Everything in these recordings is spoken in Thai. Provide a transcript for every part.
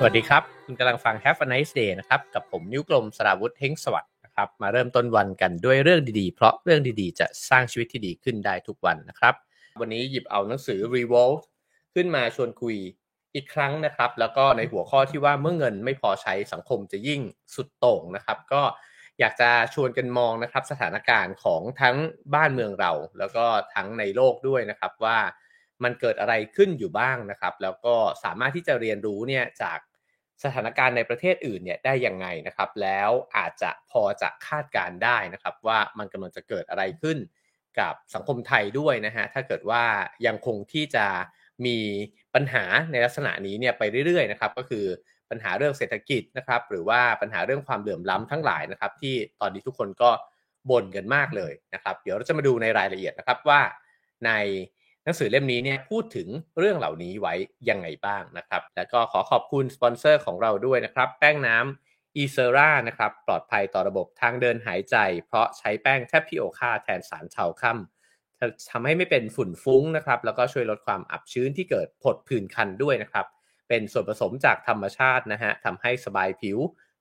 สวัสดีครับ คุณกำลังฟัง Have a nice day นะครับ กับผมนิ้วกลมสราวุธเฮงสวัสดิ์นะครับ มาเริ่มต้นวันกันด้วยเรื่องดีๆ เพราะเรื่องดีๆ จะสร้างชีวิตที่ดีขึ้นได้ทุกวันนะครับ วันนี้หยิบเอาหนังสือ Revolt ขึ้นมาชวนคุยอีกครั้งนะครับ แล้วก็ในหัวข้อที่ว่าเมื่อเงินไม่พอใช้สังคมจะยิ่งสุดโต่งนะครับ ก็อยากจะชวนกันมองนะครับ สถานการณ์ของทั้งบ้านเมืองเรา แล้วก็ทั้งในโลกด้วยนะครับว่ามันเกิดอะไรขึ้นอยู่บ้างนะครับ แล้วก็สามารถที่จะเรียนรู้เนี่ยจาก สถานการณ์ในประเทศอื่นเนี่ยได้ยังไงนะครับ แล้วอาจจะพอจะคาดการได้นะครับ ว่ามันกำลังจะเกิดอะไรขึ้นกับสังคมไทยด้วยนะฮะถ้าเกิดว่ายังคงที่จะมีปัญหาในลักษณะนี้เนี่ยไปเรื่อยๆนะครับ ก็คือปัญหาเรื่องเศรษฐกิจนะครับ หรือว่าปัญหาเรื่องความเหลื่อมล้ำทั้งหลายนะครับ ที่ตอนนี้ทุกคนก็บ่นกันมากเลยนะครับ เดี๋ยวเราจะมาดูในรายละเอียดนะครับว่าในหนังสือเล่มนี้เนี่ยพูดถึงเรื่องเหล่านี้ไว้ยังไงบ้างนะครับ แล้วก็ขอขอบคุณสปอนเซอร์ของเราด้วยนะครับ แป้งน้ำอีเซรานะครับ ปลอดภัยต่อระบบทางเดินหายใจ เพราะใช้แป้ง tapioca แทนสารเทาค่ำทำให้ไม่เป็นฝุ่นฟุ้งนะครับ แล้วก็ช่วยลดความอับชื้นที่เกิดผดผื่นคันด้วยนะครับ เป็นส่วนผสมจากธรรมชาตินะฮะทำให้สบายผิว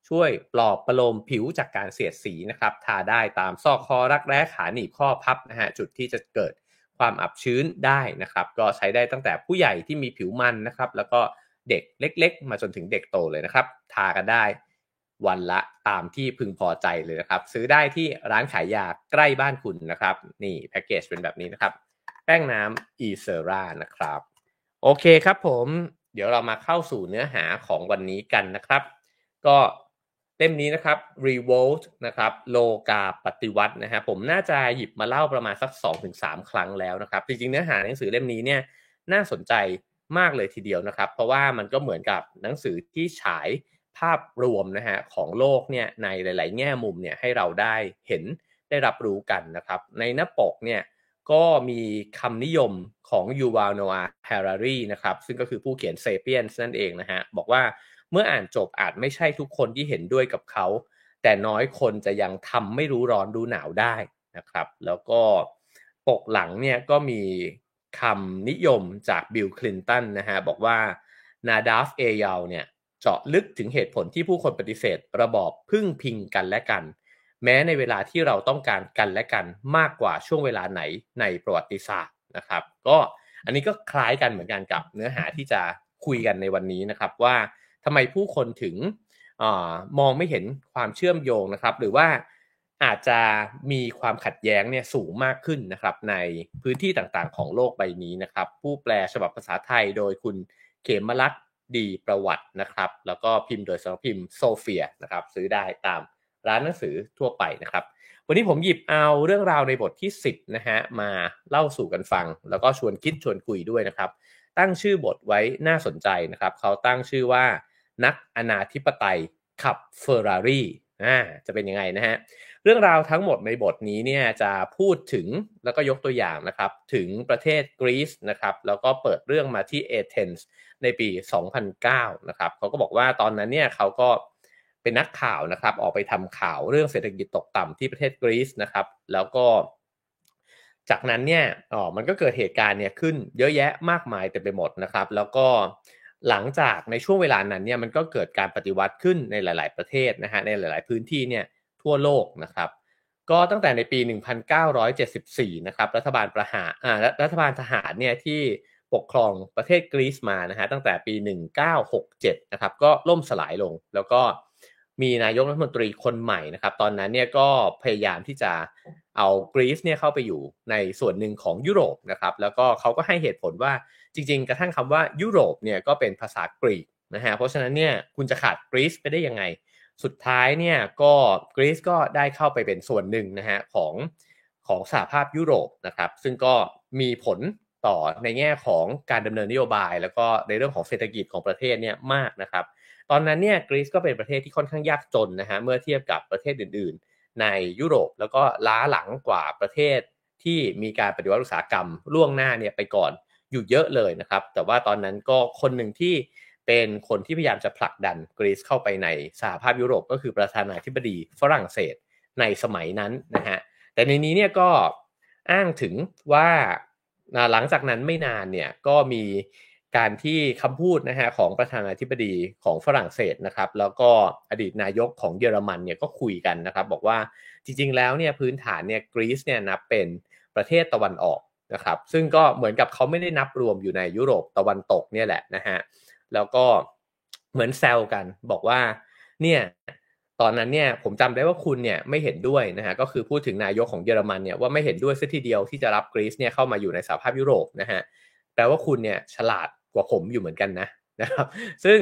ช่วยปลอบประโลมผิวจากการเสียดสีนะครับ ทาได้ตามซอกคอรักแร้ขาหนีบข้อพับนะฮะจุดที่จะเกิด ความอับชื้นได้นะครับ ก็ใช้ได้ตั้งแต่ผู้ใหญ่ที่มีผิวมันนะครับ แล้วก็เด็กเล็ก ๆ มาจนถึงเด็กโตเลยนะครับ ทากันได้ วันละตามที่พึงพอใจเลยนะครับ ซื้อได้ที่ร้านขายยาใกล้บ้านคุณนะครับ นี่แพ็กเกจเป็นแบบนี้นะครับ แป้งน้ำอีเซรานะครับ โอเคครับผม เดี๋ยวเรามาเข้าสู่เนื้อหาของวันนี้กันนะครับ ก็ เล่มนี้นะครับ Revolt นะครับโลกาปฏิวัตินะฮะผมน่าจะหยิบมาเล่าประมาณสัก 2-3 ครั้งแล้วนะครับ จริงๆเนื้อหาหนังสือเล่มนี้เนี่ยน่าสนใจมากเลยทีเดียวนะครับ เพราะว่ามันก็เหมือนกับหนังสือที่ฉายภาพรวมนะฮะของโลกเนี่ยในหลาย ๆ แง่มุมเนี่ยให้เราได้เห็นได้รับรู้กันนะครับ ในหน้าปกเนี่ยก็มีคำนิยมของยูวาลโนอาฮารารีนะครับซึ่งก็คือผู้เขียนเซเปียนนั่นเองนะฮะบอกว่า เมื่ออ่านจบอาจไม่ใช่ทุกคนที่เห็นด้วยกับเขา แต่น้อยคนจะยังทำไม่รู้ร้อนรู้หนาวได้นะครับ แล้วก็ปกหลังเนี่ยก็มีคำนิยมจากบิลคลินตันนะฮะบอกว่านาดาฟเอยาเนี่ยเจาะลึกถึงเหตุผลที่ผู้คนปฏิเสธ ระบอบพึ่งพิงกันและกัน แม้ในเวลาที่เราต้องการกันและกันมากกว่าช่วงเวลาไหนในประวัติศาสตร์นะครับ ก็อันนี้ก็คล้ายกันเหมือนกันกับเนื้อหาที่จะคุยกันในวันนี้นะครับว่า ทำไมผู้คนถึงอมองไม่เห็นความเชื่อมโยงนะครับ หรือว่าอาจจะมีความขัดแย้งเนี่ยสูงมากขึ้นนะครับ ในพื้นที่ต่างๆ ของโลกใบนี้นะครับ ผู้แปลฉบับภาษาไทยโดยคุณเขมลักษ์ดีประวัตินะครับ แล้วก็พิมพ์โดยสำนักพิมพ์โซเฟียนะครับ ซื้อได้ตามร้านหนังสือทั่วไปนะครับ วันนี้ผมหยิบเอาเรื่องราวในบทที่ 10นะฮะมาเล่าสู่กันฟัง แล้วก็ชวนคิดชวนคุยด้วยนะครับ ตั้งชื่อบทไว้น่าสนใจนะครับ เขาตั้งชื่อว่า นักอนาธิปไตยขับเฟอร์รารี่อ่าจะเป็นยังไงนะฮะเรื่องราวทั้งหมดในบทนี้เนี่ยจะพูดถึงแล้วก็ยกตัวอย่างนะครับถึงประเทศกรีซนะครับแล้วก็เปิดเรื่องมาที่เอเธนส์ในปี 2009นะครับเขาก็บอกว่าตอนนั้นเนี่ยเขาก็เป็นนักข่าวนะครับออกไปทำข่าวเรื่องเศรษฐกิจตกต่ำที่ประเทศกรีซนะครับแล้วก็จากนั้นเนี่ยอ๋อมันก็เกิดเหตุการณ์เนี่ยขึ้นเยอะแยะมากมายเต็มไปหมดนะครับ แล้วก็ หลังจากในช่วงเวลานั้นเนี่ยมันก็เกิดการปฏิวัติขึ้นในหลาย ๆ ประเทศนะฮะในหลาย ๆ พื้นที่เนี่ยทั่วโลกนะครับ ก็ตั้งแต่ในปี 1974 นะครับรัฐบาลประหารอ่ารัฐบาลทหารเนี่ยที่ปกครองประเทศกรีซมานะฮะตั้งแต่ปี 1967 นะครับก็ล่มสลายลง แล้วก็มีนายกรัฐมนตรีคนใหม่นะครับ ตอนนั้นเนี่ยก็พยายามที่จะ เอากรีซเนี่ยเข้าไปอยู่ในส่วนหนึ่งของยุโรปนะครับแล้วก็เขาก็ให้เหตุผลว่าจริง ๆ กระทั่งคำว่ายุโรปเนี่ยก็เป็นภาษากรีกนะฮะเพราะฉะนั้นเนี่ยคุณจะขาดกรีซไปได้ยังไง สุดท้ายเนี่ยก็กรีซก็ได้เข้าไปเป็นส่วนหนึ่งนะฮะของของสหภาพยุโรปนะครับซึ่งก็มีผลต่อในแง่ของการดำเนินนโยบาย แล้วก็ในเรื่องของเศรษฐกิจของประเทศเนี่ยมากนะครับตอนนั้นเนี่ยกรีซก็เป็นประเทศที่ค่อนข้างยากจนนะฮะเมื่อเทียบกับประเทศอื่น ในยุโรป แล้วก็ล้าหลังกว่าประเทศที่มีการปฏิวัติอุตสาหกรรมล่วงหน้าเนี่ยไปก่อนอยู่เยอะเลยนะครับ แต่ว่าตอนนั้นก็คนหนึ่งที่เป็นคนที่พยายามจะผลักดันกรีซเข้าไปในสหภาพยุโรป ก็คือประธานาธิบดีฝรั่งเศสในสมัยนั้นนะฮะแต่ในนี้เนี่ยก็อ้างถึงว่าหลังจากนั้นไม่นานเนี่ยก็มี การที่คำพูดนะฮะของประธานาธิบดีของฝรั่งเศสนะครับ แล้วก็อดีตนายกของเยอรมันเนี่ยก็คุยกันนะครับ บอกว่าจริง ๆ แล้วเนี่ยพื้นฐานเนี่ยกรีซเนี่ยนับเป็นประเทศตะวันออกนะครับ ซึ่งก็เหมือนกับเขาไม่ได้นับรวมอยู่ในยุโรปตะวันตกเนี่ยแหละนะฮะแล้วก็เหมือนแซวกันบอกว่าเนี่ยตอนนั้นเนี่ยผมจำได้ว่าคุณเนี่ยไม่เห็นด้วยนะฮะก็คือพูดถึงนายกของเยอรมันเนี่ยว่าไม่เห็นด้วยซะทีเดียวที่จะรับกรีซเนี่ยเข้ามาอยู่ในสหภาพยุโรปนะฮะแปลว่าคุณเนี่ยฉลาด กว่าผมอยู่เหมือนกันนะนะครับ ซึ่ง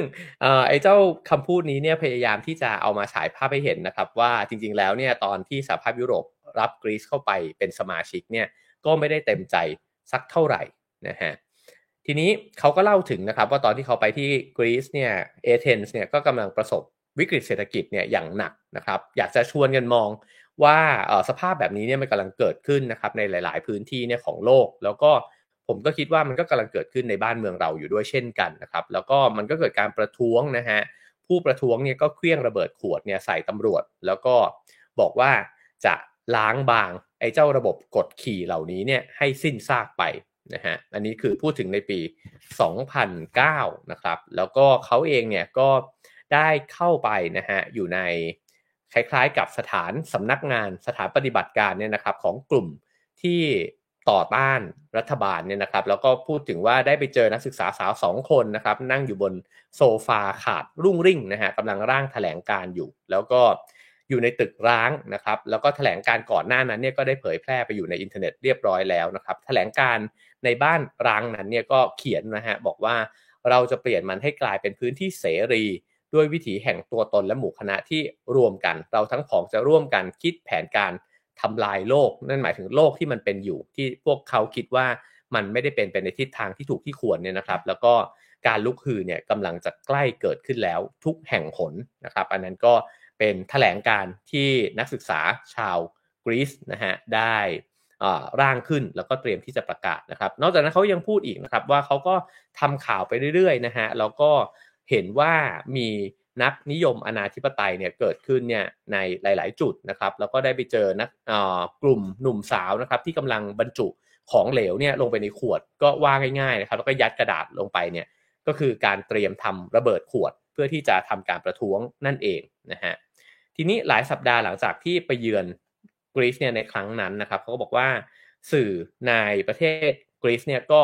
ไอ้เจ้าคำพูดนี้เนี่ยพยายามที่จะเอามาฉายภาพให้เห็นนะครับว่าจริงๆแล้วเนี่ยตอนที่สหภาพยุโรปรับกรีซเข้าไปเป็นสมาชิกเนี่ยก็ไม่ได้เต็มใจสักเท่าไหร่นะฮะทีนี้เขาก็เล่าถึงนะครับว่าตอนที่เขาไปที่กรีซเนี่ยเอเธนส์เนี่ยก็กำลังประสบวิกฤตเศรษฐกิจเนี่ยอย่างหนักนะครับ อยากจะชวนกันมองว่าสภาพแบบนี้เนี่ยมันกำลังเกิดขึ้นนะครับในหลาย ๆ พื้นที่เนี่ยของโลก แล้วก็ ผมก็คิดว่ามันก็กำลังเกิดขึ้นในบ้านเมืองเราอยู่ด้วยเช่นกันนะครับ แล้วก็มันก็เกิดการประท้วงนะฮะผู้ประท้วงเนี่ยก็เคลี้ยงระเบิดขวดเนี่ยใส่ตำรวจ แล้วก็บอกว่าจะล้างบางไอ้เจ้าระบบกดขี่เหล่านี้เนี่ยให้สิ้นซากไปนะฮะอันนี้คือพูดถึงในปี 2009 นะครับ แล้วก็เขาเองเนี่ยก็ได้เข้าไปนะฮะอยู่ในคล้ายๆกับสถานสำนักงานสถานปฏิบัติการเนี่ยนะครับของกลุ่มที่ ต่อต้านรัฐบาลเนี่ยนะครับ แล้วก็พูดถึงว่าได้ไปเจอนักศึกษาสาวสองคนนะครับ นั่งอยู่บนโซฟาขาดรุ่งริ่งนะฮะกำลังร่างแถลงการอยู่ แล้วก็อยู่ในตึกร้างนะครับ แล้วก็แถลงการก่อนหน้านั้นเนี่ยก็ได้เผยแพร่ไปอยู่ในอินเทอร์เน็ตเรียบร้อยแล้วนะครับแถลงการในบ้านร้างนั้นเนี่ยก็เขียนนะฮะบอกว่าเราจะเปลี่ยนมันให้กลายเป็นพื้นที่เสรีด้วยวิถีแห่งตัวตนและหมู่คณะที่รวมกัน เราทั้งของจะร่วมกันคิดแผนการ ทำลายโลก นั่นหมายถึงโลกที่มันเป็นอยู่ ที่พวกเขาคิดว่ามันไม่ได้เป็นไปในทิศทางที่ถูกที่ควรเนี่ยนะครับ แล้วก็การลุกฮือเนี่ยกำลังจะใกล้เกิดขึ้นแล้วทุกแห่งหนนะครับ อันนั้นก็เป็นแถลงการที่นักศึกษาชาวกรีซนะฮะได้ร่างขึ้นแล้วก็เตรียมที่จะประกาศนะครับ นอกจากนั้นเขายังพูดอีกนะครับว่าเขาก็ทำข่าวไปเรื่อยๆนะฮะแล้วก็เห็นว่ามี นักนิยมอนาธิปไตยเนี่ยเกิดขึ้นเนี่ยในหลาย ๆ จุดนะครับ แล้วก็ได้ไปเจอนักกลุ่มหนุ่มสาวนะครับที่กำลังบรรจุของเหลวเนี่ยลงไปในขวดก็ว่าง่าย ๆ นะครับ แล้วก็ยัดกระดาษลงไปเนี่ยก็คือการเตรียมทำระเบิดขวด เพื่อที่จะทำการประท้วงนั่นเองนะฮะทีนี้หลายสัปดาห์หลังจากที่ไปเยือนกรีซเนี่ยในครั้งนั้นนะครับเขาก็บอกว่าสื่อในประเทศกรีซเนี่ยก็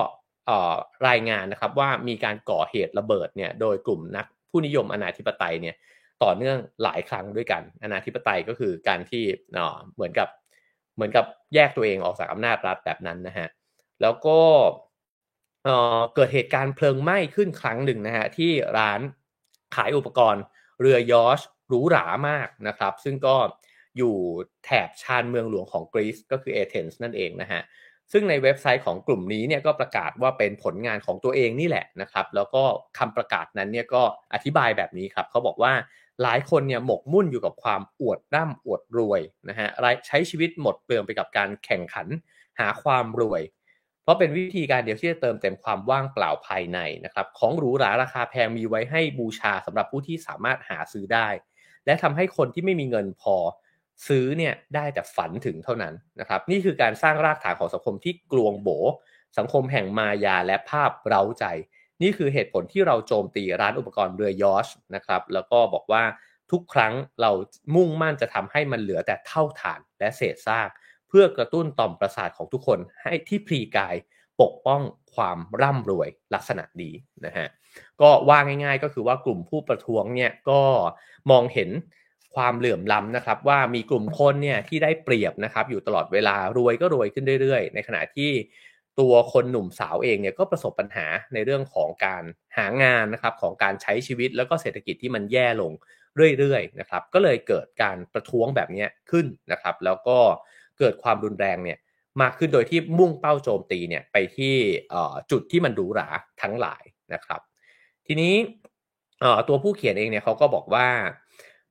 รายงานนะครับว่ามีการก่อเหตุระเบิดเนี่ยโดยกลุ่มนัก ผู้นิยมอนาธิปไตยเนี่ยต่อเนื่องหลายครั้งด้วยกันอนาธิปไตยก็คือการที่เหมือนกับเหมือนกับแยกตัวเองออกจากอำนาจรัฐแบบนั้นนะฮะแล้วก็เกิดเหตุการณ์เพลิงไหม้ขึ้นครั้งหนึ่งนะฮะที่ร้านขายอุปกรณ์เรือยอชหรูหรามากนะครับ ซึ่งก็อยู่แถบชานเมืองหลวงของกรีซก็คือเอเธนส์นั่นเองนะฮะ ซึ่งในเว็บไซต์ของกลุ่มนี้เนี่ยก็ประกาศว่าเป็นผลงานของตัวเองนี่แหละนะครับ แล้วก็คำประกาศนั้นเนี่ยก็อธิบายแบบนี้ครับเขาบอกว่าหลายคนเนี่ยหมกมุ่นอยู่กับความอวดร่ำอวดรวยนะฮะใช้ชีวิตหมดเปลืองไปกับการแข่งขันหาความรวย เพราะเป็นวิธีการเดียวที่จะเติมเต็มความว่างเปล่าภายในนะครับของหรูหราราคาแพงมีไว้ให้บูชาสำหรับผู้ที่สามารถหาซื้อได้ และทำให้คนที่ไม่มีเงินพอ ซื้อเนี่ยได้แต่ฝันถึงเท่านั้นนะครับ นี่คือการสร้างรากฐานของสังคมที่กลวงโบ สังคมแห่งมายาและภาพเร้าใจ นี่คือเหตุผลที่เราโจมตีร้านอุปกรณ์เรือยอชนะครับ แล้วก็บอกว่าทุกครั้งเรามุ่งมั่นจะทำให้มันเหลือแต่เท่าฐานและเศษซาก เพื่อกระตุ้นต่อมประสาทของทุกคนให้ที่พรีกายปกป้องความร่ำรวยลักษณะดีนะฮะก็ว่าง่าย ๆ ก็คือว่ากลุ่มผู้ประท้วงเนี่ยก็มองเห็น ความเหลื่อมล้ำนะครับ ว่ามีกลุ่มคนเนี่ยที่ได้เปรียบนะครับ อยู่ตลอดเวลารวยก็รวยขึ้นเรื่อยๆ ในขณะที่ตัวคนหนุ่มสาวเองเนี่ยก็ประสบปัญหาในเรื่องของการหางานนะครับของการใช้ชีวิตแล้วก็เศรษฐกิจที่มันแย่ลงเรื่อยๆนะครับ ก็เลยเกิดการประท้วงแบบนี้ขึ้นนะครับ แล้วก็เกิดความรุนแรงเนี่ยมากขึ้นโดยที่มุ่งเป้าโจมตีเนี่ยไปที่จุดที่มันหรูหราทั้งหลายนะครับ ทีนี้ตัวผู้เขียนเองเนี่ยเขาก็บอกว่า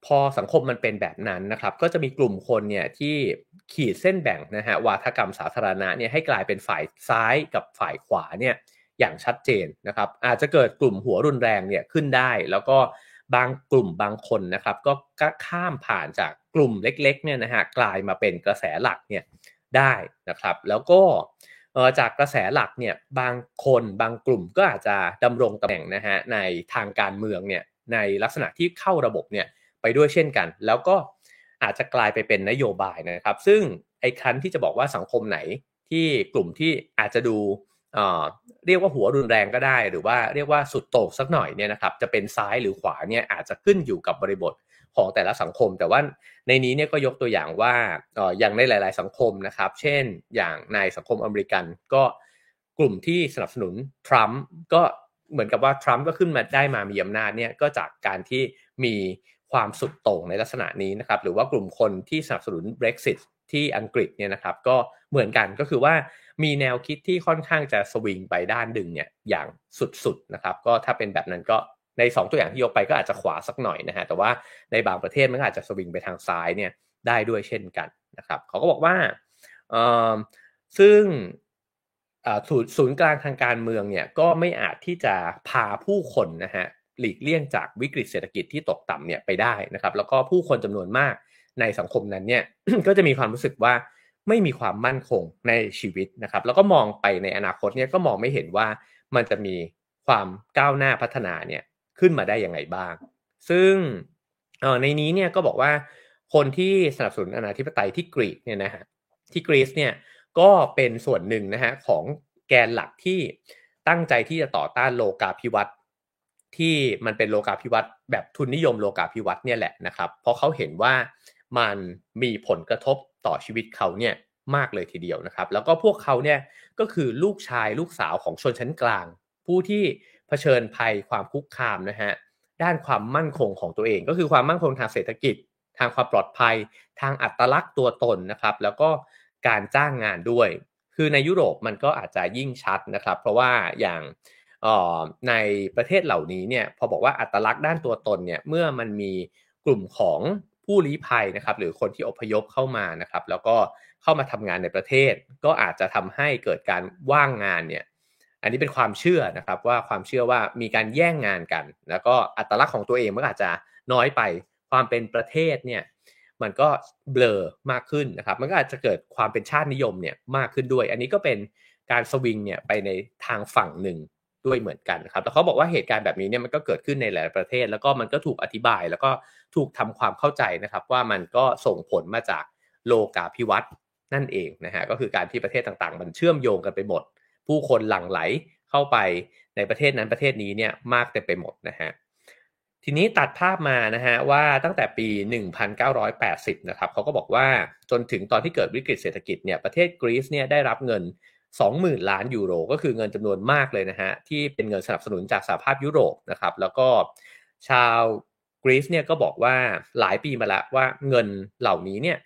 พอสังคมมันเป็นแบบนั้นนะครับ ก็จะมีกลุ่มคนเนี่ยที่ขีดเส้นแบ่งนะฮะวาทกรรมสาธารณะเนี่ยให้กลายเป็นฝ่ายซ้ายกับฝ่ายขวาเนี่ยอย่างชัดเจนนะครับ อาจจะเกิดกลุ่มหัวรุนแรงเนี่ยขึ้นได้ แล้วก็บางกลุ่มบางคนนะครับ ก็ข้ามผ่านจากกลุ่มเล็กๆเนี่ยนะฮะกลายมาเป็นกระแสหลักเนี่ยได้นะครับ แล้วก็จากกระแสหลักเนี่ยบางคนบางกลุ่มก็อาจจะดำรงตำแหน่งนะฮะในทางการเมืองเนี่ยในลักษณะที่เข้าระบบเนี่ย ไปด้วยเช่นกัน แล้วก็อาจจะกลายไปเป็นนโยบายนะครับ ซึ่งไอ้คันที่จะบอกว่าสังคมไหนที่กลุ่มที่อาจจะดูเรียกว่าหัวรุนแรงก็ได้ หรือว่าเรียกว่าสุดโต่งสักหน่อยเนี่ยนะครับจะเป็นซ้ายหรือขวาเนี่ยอาจจะขึ้นอยู่กับบริบทของแต่ละสังคม แต่ว่าในนี้เนี่ยก็ยกตัวอย่างว่าอย่างในหลาย ๆ สังคมนะครับ เช่นอย่างในสังคมอเมริกันก็กลุ่มที่สนับสนุนทรัมป์ก็เหมือนกับว่าทรัมป์ก็ขึ้นมาได้มามีอำนาจเนี่ยก็จากการที่มี ความสุดโต่งในลักษณะนี้นะครับหรือว่ากลุ่มคนที่สนับสนุน Brexit ที่อังกฤษเนี่ยนะครับก็เหมือนกันก็คือว่ามีแนวคิดที่ค่อนข้างจะสวิงไปด้านดึงเนี่ยอย่างสุดๆนะครับก็ถ้าเป็นแบบนั้นก็ใน 2 ตัวอย่างที่ยกไปก็อาจจะขวาสักหน่อยนะฮะแต่ว่าในบางประเทศมันก็อาจจะสวิงไปทางซ้ายเนี่ยได้ด้วยเช่นกันนะครับเขาก็บอกว่าซึ่งศูนย์กลางทางการเมืองเนี่ยก็ไม่อาจที่จะพาผู้คนนะฮะ หลีกเลี่ยงจากวิกฤตเศรษฐกิจที่ตกต่ำเนี่ยไปได้นะครับ แล้วก็ผู้คนจำนวนมากในสังคมนั้นเนี่ยก็จะมีความรู้สึกว่าไม่มีความมั่นคงในชีวิตนะครับ แล้วก็มองไปในอนาคตเนี่ยก็มองไม่เห็นว่ามันจะมีความก้าวหน้าพัฒนาเนี่ยขึ้นมาได้ยังไงบ้าง ซึ่งในนี้เนี่ยก็บอกว่าคนที่สนับสนุนอนาธิปไตยที่กรีกเนี่ยนะฮะที่กรีซเนี่ยก็เป็นส่วนหนึ่งนะฮะของแกนหลักที่ตั้งใจที่จะต่อต้านโลกาภิวัตน์ ที่มันเป็นโลกาภิวัตน์แบบทุนนิยมโลกาภิวัตน์เนี่ยแหละนะครับ เพราะเขาเห็นว่ามันมีผลกระทบต่อชีวิตเขาเนี่ยมากเลยทีเดียวนะครับ แล้วก็พวกเขาเนี่ยก็คือลูกชายลูกสาวของชนชั้นกลาง ผู้ที่เผชิญภัยความคุกคามนะฮะด้านความมั่นคงของตัวเอง ก็คือความมั่นคงทางเศรษฐกิจ ทางความปลอดภัย ทางอัตลักษณ์ตัวตนนะครับ แล้วก็การจ้างงานด้วย คือในยุโรปมันก็อาจจะยิ่งชัดนะครับ เพราะว่าอย่าง ในประเทศเหล่านี้เนี่ยพอบอกว่าอัตลักษณ์ด้านตัวตนเนี่ยเมื่อมันมีกลุ่มของผู้ลี้ภัยนะครับหรือคนที่อพยพเข้ามานะครับแล้วก็เข้ามาทำงานในประเทศ ก็อาจจะทำให้เกิดการว่างงานเนี่ยอันนี้เป็นความเชื่อนะครับว่าความเชื่อว่ามีการแย่งงานกัน แล้วก็อัตลักษณ์ของตัวเองมันอาจจะน้อยไปความเป็นประเทศเนี่ยมันก็เบลอมากขึ้นนะครับมันก็อาจจะเกิดความเป็นชาตินิยมเนี่ยมากขึ้นด้วย อันนี้ก็เป็นการสวิงเนี่ยไปในทางฝั่งหนึ่ง ด้วยเหมือนกันครับแล้วเขาบอกว่าเหตุการณ์แบบนี้เนี่ยมันก็เกิดขึ้นในหลายประเทศ แล้วก็มันก็ถูกอธิบาย แล้วก็ถูกทำความเข้าใจนะครับว่ามันก็ส่งผลมาจากโลกาภิวัตน์นั่นเองนะฮะก็คือการที่ประเทศต่างๆ มันเชื่อมโยงกันไปหมด ผู้คนหลั่งไหลเข้าไปในประเทศนั้นประเทศนี้เนี่ยมากเต็มไปหมดนะฮะทีนี้ตัดภาพมานะฮะว่าตั้งแต่ปี 1980 นะครับเขาก็บอกว่าจนถึงตอนที่เกิดวิกฤตเศรษฐกิจเนี่ยประเทศกรีซเนี่ยได้รับเงิน 20,000 ล้านยูโร ก็คือเงินจำนวนมากเลยนะฮะที่เป็นเงินสนับสนุนจากสหภาพยุโรปนะครับแล้วก็ชาวกรีซเนี่ยก็บอกว่าหลายปีมาแล้วว่าเงินเหล่านี้เนี่ย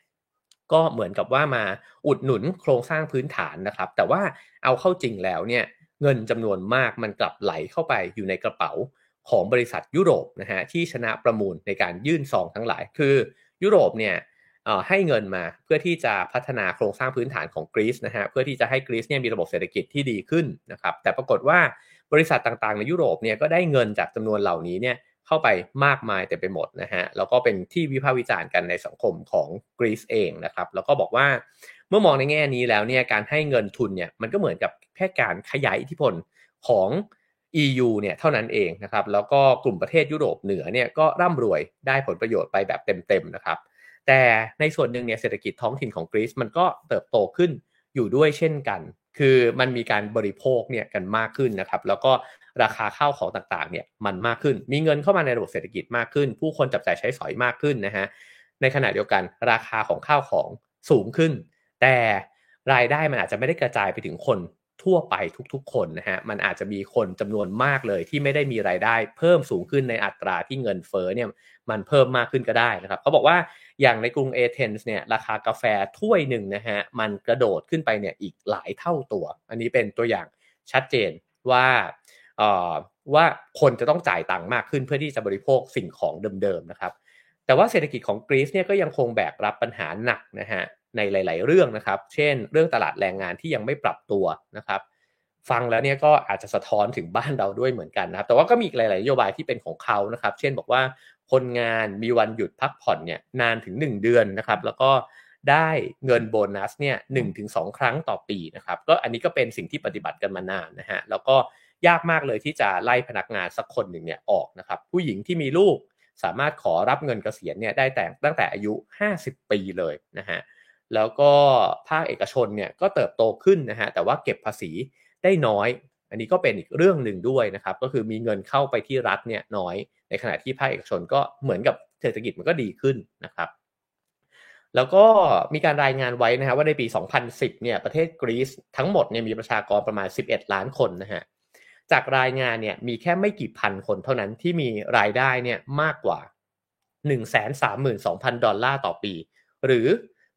ก็เหมือนกับว่ามาอุดหนุนโครงสร้างพื้นฐานนะครับ แต่ว่าเอาเข้าจริงแล้วเนี่ยเงินจำนวนมากมันกลับไหลเข้าไปอยู่ในกระเป๋าของบริษัทยุโรปนะฮะที่ชนะประมูลในการยื่นซองทั้งหลาย คือยุโรปเนี่ย ให้เงินมาเพื่อที่จะพัฒนาโครงสร้างพื้นฐานของกรีซนะฮะเพื่อที่จะให้กรีซเนี่ยมีระบบเศรษฐกิจที่ดีขึ้นนะครับแต่ปรากฏว่าบริษัทต่างๆ ในยุโรปเนี่ยก็ได้เงินจากจำนวนเหล่านี้เนี่ยเข้าไปมากมายแต่ไปหมดนะฮะแล้วก็เป็นที่วิพากษ์วิจารณ์กันในสังคมของกรีซเองนะครับแล้วก็บอกว่าเมื่อมองในแง่นี้แล้วเนี่ยการให้เงินทุนเนี่ยมันก็เหมือนกับแค่การขยายอิทธิพลของ EU เนี่ยเท่านั้นเองนะครับแล้วก็กลุ่มประเทศยุโรปเหนือเนี่ยก็ร่ำรวยได้ผลประโยชน์ไปแบบเต็มๆนะครับ แต่ในส่วนหนึ่งเนี่ยเศรษฐกิจท้องถิ่นของกรีซมันก็เติบโตขึ้นอยู่ด้วยเช่นกัน คือมันมีการบริโภคเนี่ยกันมากขึ้นนะครับ แล้วก็ราคาข้าวของต่างๆเนี่ยมันมากขึ้น มีเงินเข้ามาในระบบเศรษฐกิจมากขึ้น ผู้คนจับจ่ายใช้สอยมากขึ้นนะฮะ ในขณะเดียวกันราคาของข้าวของสูงขึ้น แต่รายได้มันอาจจะไม่ได้กระจายไปถึงคน ทั่วไปทุกๆ คนนะฮะมันอาจจะมีคนจำนวนมากเลยที่ไม่ได้มีรายได้เพิ่มสูงขึ้นในอัตราที่เงินเฟ้อเนี่ยมันเพิ่มมากขึ้นก็ได้นะครับเขาบอกว่าอย่างในกรุงเอเธนส์เนี่ยราคากาแฟถ้วยหนึ่งนะฮะมันกระโดดขึ้นไปเนี่ยอีกหลายเท่าตัว อันนี้เป็นตัวอย่างชัดเจนว่าเอ่อว่าคนจะต้องจ่ายตังค์มากขึ้นเพื่อที่จะบริโภคสิ่งของเดิมๆนะครับแต่ว่าเศรษฐกิจของกรีซเนี่ยก็ยังคงแบกรับปัญหาหนักนะฮะ ในหลาย ๆ เรื่องนะครับ เช่น เรื่องตลาดแรงงานที่ยังไม่ปรับตัวนะครับ ฟังแล้วเนี่ยก็อาจจะสะท้อนถึงบ้านเราด้วยเหมือนกันนะครับ แต่ว่าก็มีหลาย ๆ นโยบายที่เป็นของเขานะครับ เช่นบอกว่าคนงานมีวันหยุดพักผ่อนเนี่ยนานถึง 1 เดือนนะครับ แล้วก็ได้เงินโบนัสเนี่ยหนึ่งถึงสองครั้งต่อปีนะครับ ก็อันนี้ก็เป็นสิ่งที่ปฏิบัติกันมานานนะฮะ แล้วก็ยากมากเลยที่จะไล่พนักงานสักคนหนึ่งเนี่ยออกนะครับ ผู้หญิงที่มีลูกสามารถขอรับเงินเกษียณเนี่ยได้แต่ตั้งแต่อายุ 50 ปีเลยนะฮะ แล้วก็ภาคเอกชนเนี่ยก็เติบโตขึ้นนะฮะแต่ว่าเก็บภาษีได้น้อย อันนี้ก็เป็นอีกเรื่องหนึ่งด้วยนะครับก็คือมีเงินเข้าไปที่รัฐเนี่ยน้อย ในขณะที่ภาคเอกชนก็เหมือนกับเศรษฐกิจมันก็ดีขึ้นนะครับแล้วก็มีการรายงานไว้นะฮะว่าในปี 2010 เนี่ยประเทศกรีซทั้งหมดเนี่ยมีประชากรประมาณ 11 ล้านคนนะฮะจากรายงานเนี่ยมีแค่ไม่กี่พันคนเท่านั้นที่มีรายได้เนี่ยมากกว่า 132,000 ดอลลาร์ต่อปี หรือ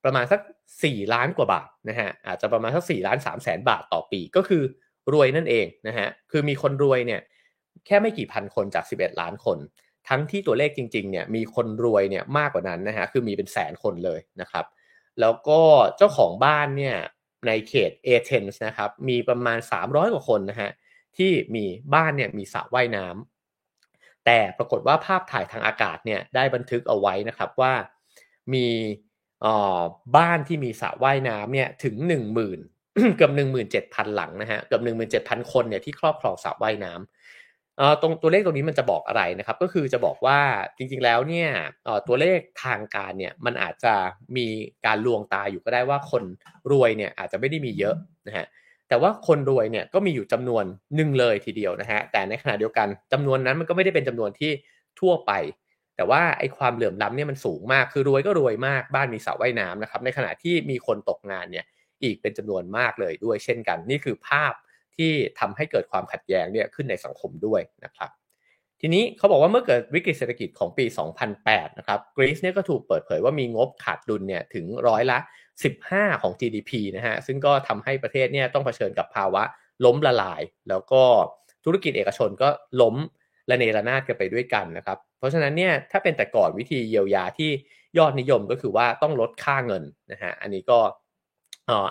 ประมาณสัก 4 ล้านกว่าบาทนะฮะอาจจะประมาณสัก4ล้าน3แสนบาทต่อปีก็คือรวยนั่นเองนะฮะคือมีคนรวยเนี่ยแค่ไม่กี่พันคนจาก 11 ล้านคน ทั้งที่ตัวเลขจริงๆเนี่ยมีคนรวยเนี่ยมากกว่านั้นนะฮะคือมีเป็นแสนคนเลยนะครับ แล้วก็เจ้าของบ้านเนี่ยในเขตเอเธนส์นะครับมีประมาณ 300 กว่าคนนะฮะที่มีบ้านเนี่ยมีสระว่ายน้ำแต่ปรากฏว่าภาพถ่ายทางอากาศเนี่ยได้บันทึกเอาไว้นะครับว่ามี บ้านที่มีสระว่ายน้ำเนี่ยถึง 1 0,000เกือบ17,000 หลังนะฮะเกือบ17,000 คนเนี่ยที่ครอบครองสระว่ายน้ำตรงตัวเลขตรงนี้มันจะบอกอะไรนะครับ ก็คือจะบอกว่าจริงๆแล้วเนี่ยตัวเลขทางการเนี่ยมันอาจจะมีการลวงตาอยู่ก็ได้ว่าคนรวยเนี่ยอาจจะไม่ได้มีเยอะนะฮะแต่ว่าคนรวยเนี่ยก็มีอยู่จำนวนหนึ่งเลยทีเดียวนะฮะแต่ในขณะเดียวกันจำนวนนั้นมันก็ไม่ได้เป็นจำนวนที่ทั่วไป แต่ว่าไอ้ความเหลื่อมล้ำเนี่ยมันสูงมาก คือรวยก็รวยมาก บ้านมีสระว่ายน้ำนะครับ ในขณะที่มีคนตกงานเนี่ยอีกเป็นจำนวนมากเลยด้วยเช่นกัน นี่คือภาพที่ทำให้เกิดความขัดแย้งเนี่ยขึ้นในสังคมด้วยนะครับ ทีนี้เขาบอกว่าเมื่อเกิดวิกฤตเศรษฐกิจของปี 2008 นะครับกรีซเนี่ยก็ถูกเปิดเผยว่ามีงบขาดดุลเนี่ยถึงร้อยละ 15 ของ GDP นะฮะ ซึ่งก็ทำให้ประเทศเนี่ยต้องเผชิญกับภาวะล้มละลาย แล้วก็ธุรกิจเอกชนก็ล้มละเนระนาดกันไปด้วยกันนะครับ เพราะฉะนั้นเนี่ยถ้าเป็นแต่ก่อนวิธีเยียวยาที่ยอดนิยมก็คือว่าต้องลดค่าเงินนะฮะอันนี้ก็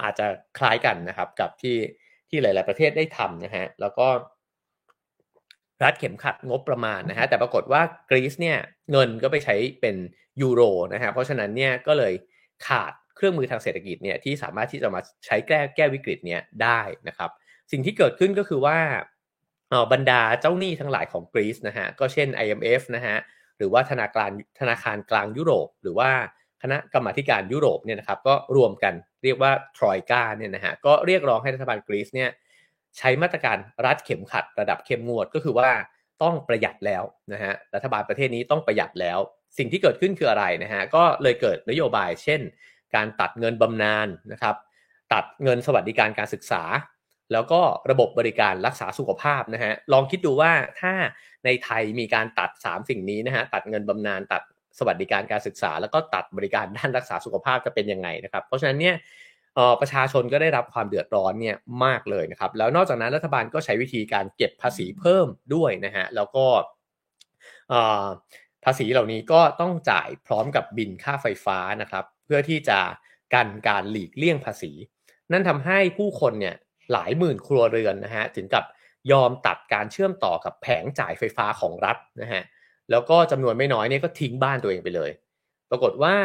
อาจจะคล้ายกันนะครับกับที่ที่หลาย ๆประเทศได้ทำนะฮะแล้วก็รัดเข็มขัดงบประมาณนะฮะแต่ปรากฏว่ากรีซเนี่ยเงินก็ไปใช้เป็นยูโรนะฮะเพราะฉะนั้นเนี่ยก็เลยขาดเครื่องมือทางเศรษฐกิจเนี่ยที่สามารถที่จะมาใช้แก้แก้วิกฤตเนี่ยได้นะครับ สิ่งที่เกิดขึ้นก็คือว่า บรรดาเจ้าหนี้ทั้งหลายของกรีซนะฮะก็เช่น IMF นะฮะหรือว่าธนาคารธนาคารกลางยุโรป หรือว่าคณะกรรมาการยุโรปเนี่ยนะครับก็รวมกันเรียกว่าทรอยกาเนี่ยนะฮะก็เรียกร้องให้รัฐบาลกรีซเนี่ยใช้มาตรการรัดเข็มขัดระดับเข้มงวดก็คือว่าต้องประหยัดแล้วนะฮะรัฐบาลประเทศนี้ต้องประหยัดแล้ว สิ่งที่เกิดขึ้นคืออะไรนะฮะก็เลยเกิดนโยบาย เช่น การตัดเงินบำนาญนะครับตัดเงินสวัสดิการการศึกษา แล้วก็ระบบบริการรักษาสุขภาพนะฮะลองคิดดูว่าถ้าในไทยมีการตัด 3 สิ่งนี้นะฮะตัดเงินบำนาญตัดสวัสดิการการศึกษา แล้วก็ตัดบริการด้านรักษาสุขภาพจะเป็นยังไงนะครับ เพราะฉะนั้นเนี่ยประชาชนก็ได้รับความเดือดร้อนเนี่ยมากเลยนะครับ แล้วนอกจากนั้นรัฐบาลก็ใช้วิธีการเก็บภาษีเพิ่มด้วยนะฮะแล้วก็ภาษีเหล่านี้ก็ต้องจ่ายพร้อมกับบินค่าไฟฟ้านะครับ เพื่อที่จะกันการหลีกเลี่ยงภาษี นั่นทำให้ผู้คนเนี่ย หลายหมื่นครัวเรือนนะฮะถึงกับยอมตัดการเชื่อมต่อกับแผงจ่ายไฟฟ้าของรัฐนะฮะแล้วก็จำนวนไม่น้อยเนี่ยก็ทิ้งบ้านตัวเองไปเลย ปรากฏว่า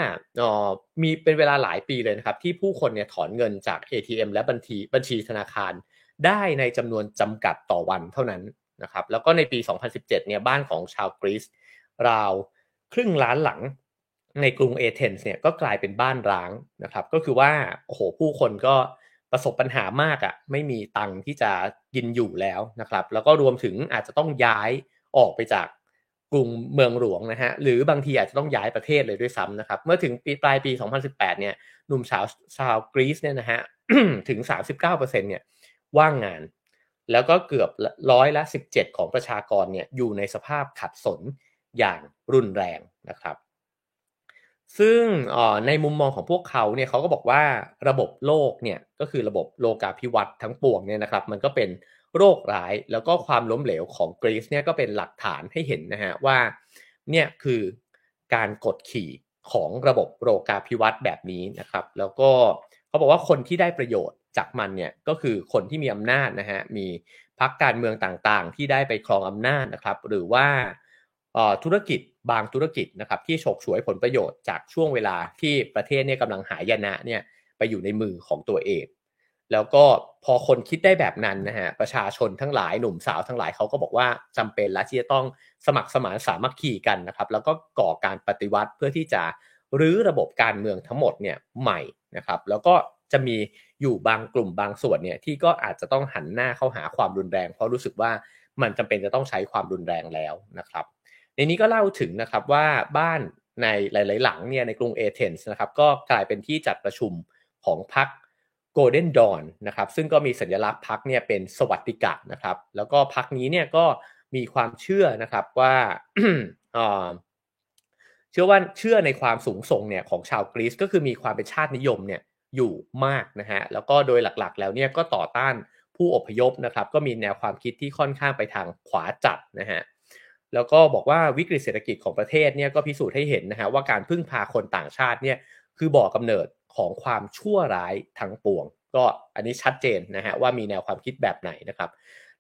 อ๋อมีเป็นเวลาหลายปีเลยนะครับที่ผู้คนเนี่ยถอนเงินจาก ATM และบัญชีบัญชีธนาคารได้ในจำนวนจำกัดต่อวันเท่านั้นนะครับแล้วก็ในปี 2017เนี่ยบ้านของชาวกรีซราวครึ่งล้านหลังในกรุงเอเธนส์เนี่ยก็กลายเป็นบ้านร้างนะครับก็คือว่าโอ้โหผู้คนก็ ประสบปัญหามากอะ่ะไม่มีตังค์ที่จะกินอยู่แล้วนะครับ แล้วก็รวมถึงอาจจะต้องย้ายออกไปจากกรุงเมืองหลวงนะฮะหรือบางทีอาจจะต้องย้ายประเทศเลยด้วยซ้ำนะครับ เมื่อถึงปีปลายปี 2018 เนี่ยหนุ่มสาวชาวกรีซเนี่ยนะฮะถึง 39%เนี่ยว่างงาน แล้วก็เกือบร้อยละ 17 ของประชากรเนี่ยอยู่ในสภาพขัดสนอย่างรุนแรงนะครับ ซึ่งในมุมมองของพวกเขาเนี่ยเขาก็บอกว่าระบบโลกเนี่ยก็คือระบบโลกาภิวัตน์ทั้งปวงเนี่ยนะครับ มันก็เป็นโรคร้ายแล้วก็ความล้มเหลวของกรีซเนี่ยก็เป็นหลักฐานให้เห็นนะฮะว่าเนี่ยคือการกดขี่ของระบบโลกาภิวัตน์แบบนี้นะครับ แล้วก็เขาบอกว่าคนที่ได้ประโยชน์จากมันเนี่ยก็คือคนที่มีอำนาจนะฮะมีพรรคการเมืองต่างๆ ที่ได้ไปครองอำนาจนะครับ หรือว่า ธุรกิจบางธุรกิจนะครับที่ฉกฉวยผลประโยชน์จากช่วงเวลาที่ประเทศเนี่ยกำลังหายนะเนี่ยไปอยู่ในมือของตัวเอง แล้วก็พอคนคิดได้แบบนั้นนะฮะประชาชนทั้งหลายหนุ่มสาวทั้งหลายเขาก็บอกว่าจำเป็นและที่จะต้องสมัครสมานสามัคคีกันนะครับ แล้วก็ก่อการปฏิวัติเพื่อที่จะรื้อระบบการเมืองทั้งหมดเนี่ยใหม่นะครับ แล้วก็จะมีอยู่บางกลุ่มบางส่วนเนี่ยที่ก็อาจจะต้องหันหน้าเข้าหาความรุนแรง เพราะรู้สึกว่ามันจำเป็นจะต้องใช้ความรุนแรงแล้วนะครับ ในนี้ก็เล่าถึงนะครับว่าบ้านในหลาย ๆ หลังเนี่ยในกรุงเอเธนส์นะครับก็กลายเป็นที่จัดประชุมของพรรคโกลเด้นดอนนะครับซึ่งก็มีสัญลักษณ์พรรคเนี่ยเป็นสวัสดิกะนะครับ แล้วก็พรรคนี้เนี่ยก็มีความเชื่อนะครับว่าเชื่อว่าเชื่อในความสูงส่งเนี่ยของชาวกรีซก็คือมีความเป็นชาตินิยมเนี่ยอยู่มากนะฮะแล้วก็โดยหลักๆ แล้วเนี่ยก็ต่อต้านผู้อพยพนะครับ ก็มีแนวความคิดที่ค่อนข้างไปทางขวาจัดนะฮะ แล้วก็บอกว่าวิกฤตเศรษฐกิจของประเทศเนี่ยก็พิสูจน์ให้เห็นนะฮะว่าการพึ่งพาคนต่างชาติเนี่ยคือบ่อกำเนิดของความชั่วร้ายทั้งปวง ก็อันนี้ชัดเจนนะฮะว่ามีแนวความคิดแบบไหนนะครับ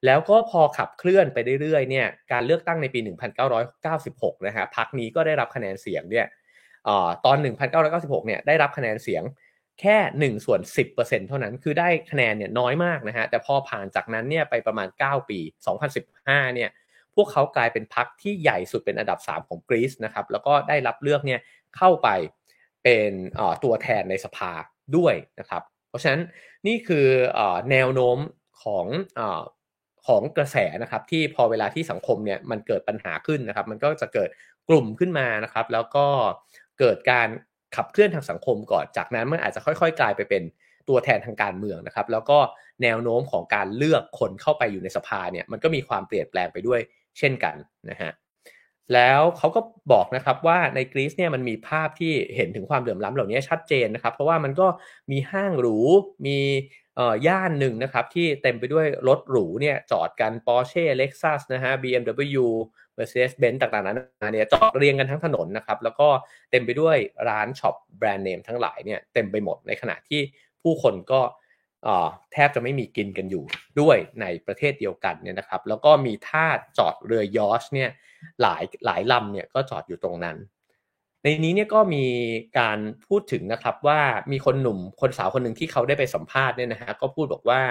แล้วก็พอขับเคลื่อนไปเรื่อยๆเนี่ยการเลือกตั้งในปี 1996 นะฮะพรรคนี้ก็ได้รับคะแนนเสียงเนี่ยตอน 1996 เนี่ยได้รับคะแนนเสียงแค่1ส่วน10%เท่านั้น คือได้คะแนนเนี่ยน้อยมากนะฮะ แต่พอผ่านจากนั้นเนี่ยไปประมาณ 9 ปี 2015 เนี่ย พวกเขากลายเป็นพรรคที่ใหญ่สุดเป็นอันดับ 3 ของกรีซนะครับแล้วก็ได้รับเลือกเนี่ยเข้าไปเป็นตัวแทนในสภาด้วยนะครับ เพราะฉะนั้นนี่คือแนวโน้มของของกระแสนะครับที่พอเวลาที่สังคมเนี่ยมันเกิดปัญหาขึ้นนะครับ มันก็จะเกิดกลุ่มขึ้นมานะครับ แล้วก็เกิดการขับเคลื่อนทางสังคมก่อนจากนั้นมันอาจจะค่อยๆ กลายไปเป็นตัวแทนทางการเมืองนะครับ แล้วก็แนวโน้มของการเลือกคนเข้าไปอยู่ในสภาเนี่ยมันก็มีความเปลี่ยนแปลงไปด้วย เช่นกันนะฮะแล้วเขาก็บอกนะครับว่าในกรีซเนี่ยมันมีภาพที่เห็นถึงความเหลื่อมล้ำเหล่านี้ชัดเจนนะครับ เพราะว่ามันก็มีห้างหรู มีย่านหนึ่งนะครับที่เต็มไปด้วยรถหรูเนี่ยจอดกัน Porsche Lexus นะฮะ BMW Mercedes-Benz ต่างๆนั้นเนี่ยจอดเรียงกันทั้งถนนนะครับ แล้วก็เต็มไปด้วยร้านช็อปแบรนด์เนมทั้งหลายเนี่ยเต็มไปหมดในขณะที่ผู้คนก็ แทบจะไม่มีกินกันอยู่ด้วยในประเทศเดียวกันเนี่ยนะครับ แล้วก็มีท่าจอดเรือยอชเนี่ยหลายหลายลำเนี่ยก็จอดอยู่ตรงนั้น ในนี้เนี่ยก็มีการพูดถึงนะครับว่ามีคนหนุ่มคนสาวคนหนึ่งที่เขาได้ไปสัมภาษณ์เนี่ยนะฮะก็พูดบอกว่า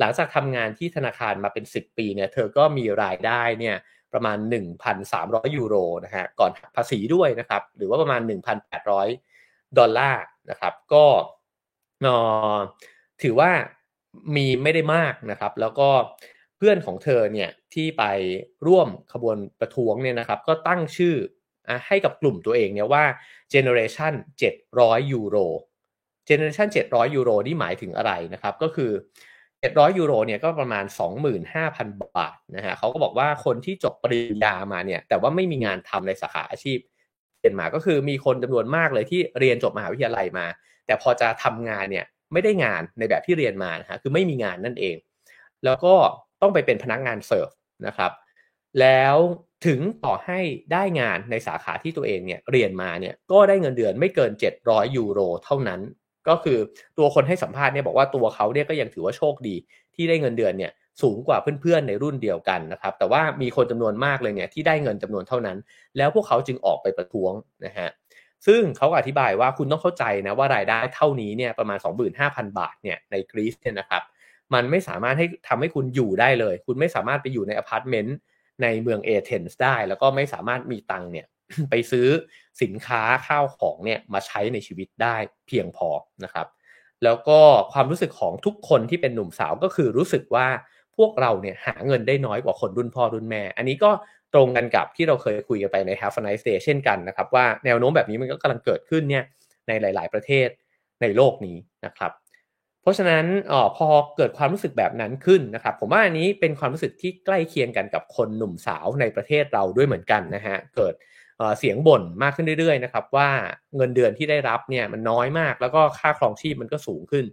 หลังจากทำงานที่ธนาคารมาเป็น 10 ปีเนี่ยเธอก็มีรายได้เนี่ยประมาณ 1,300 ยูโรนะฮะก่อนภาษีด้วยนะครับ หรือว่าประมาณ 1,800 ดอลลาร์นะครับ ก็ ถือว่ามีไม่ได้มากนะครับ แล้วก็เพื่อนของเธอเนี่ยที่ไปร่วมขบวนประท้วงเนี่ยนะครับ ก็ตั้งชื่อให้กับกลุ่มตัวเองเนี่ยว่า Generation 700 ยูโร Generation 700 ยูโรนี่หมายถึงอะไรนะครับ ก็คือ 700 ยูโรเนี่ยก็ประมาณ 25,000 บาทนะฮะเขาก็บอกว่าคนที่จบปริญญามาเนี่ย แต่ว่าไม่มีงานทำในสาขาอาชีพเป็นมาก็คือมีคนจำนวนมากเลยที่เรียนจบมหาวิทยาลัยมา แต่พอจะทำงานเนี่ย ไม่ได้งานในแบบที่เรียนมานะฮะคือไม่มีงานนั่นเอง แล้วก็ต้องไปเป็นพนักงานเสิร์ฟนะครับ แล้วถึงต่อให้ได้งานในสาขาที่ตัวเองเนี่ยเรียนมาเนี่ยก็ได้เงินเดือนไม่เกิน 700 ยูโรเท่านั้น ก็คือตัวคนให้สัมภาษณ์เนี่ยบอกว่าตัวเขาเนี่ยก็ยังถือว่าโชคดี ที่ได้เงินเดือนเนี่ยสูงกว่าเพื่อนๆในรุ่นเดียวกันนะครับ แต่ว่ามีคนจำนวนมากเลยเนี่ยที่ได้เงินจำนวนเท่านั้น แล้วพวกเขาจึงออกไปประท้วงนะฮะ ซึ่งเขาอธิบายว่าคุณต้องเข้าใจนะว่ารายได้เท่านี้เนี่ยประมาณ 25,000 บาทเนี่ยในกรีซเนี่ยนะครับมันไม่สามารถให้ทำให้คุณอยู่ได้เลย คุณไม่สามารถไปอยู่ในอพาร์ตเมนต์ในเมืองเอเธนส์ได้ แล้วก็ไม่สามารถมีตังเนี่ยไปซื้อสินค้าข้าวของเนี่ยมาใช้ในชีวิตได้เพียงพอนะครับแล้วก็ความรู้สึกของทุกคนที่เป็นหนุ่มสาวก็คือรู้สึกว่าพวกเราเนี่ยหาเงินได้น้อยกว่าคนรุ่นพ่อรุ่นแม่ อันนี้ก็ ตรงกันกับที่เราเคยคุยกันไปใน Have a nice day เช่นกันนะครับ ว่าแนวโน้มแบบนี้มันก็กำลังเกิดขึ้นเนี่ยในหลาย ๆ ประเทศในโลกนี้นะครับ เพราะฉะนั้นออพอเกิดความรู้สึกแบบนั้นขึ้นนะครับ ผมว่าอันนี้เป็นความรู้สึกที่ใกล้เคียงกันกับคนหนุ่มสาวในประเทศเราด้วยเหมือนกันนะฮะเกิดเสียงบ่นมากขึ้นเรื่อยๆนะครับว่าเงินเดือนที่ได้รับเนี่ยมันน้อยมาก แล้วก็ค่าครองชีพมันก็สูงขึ้น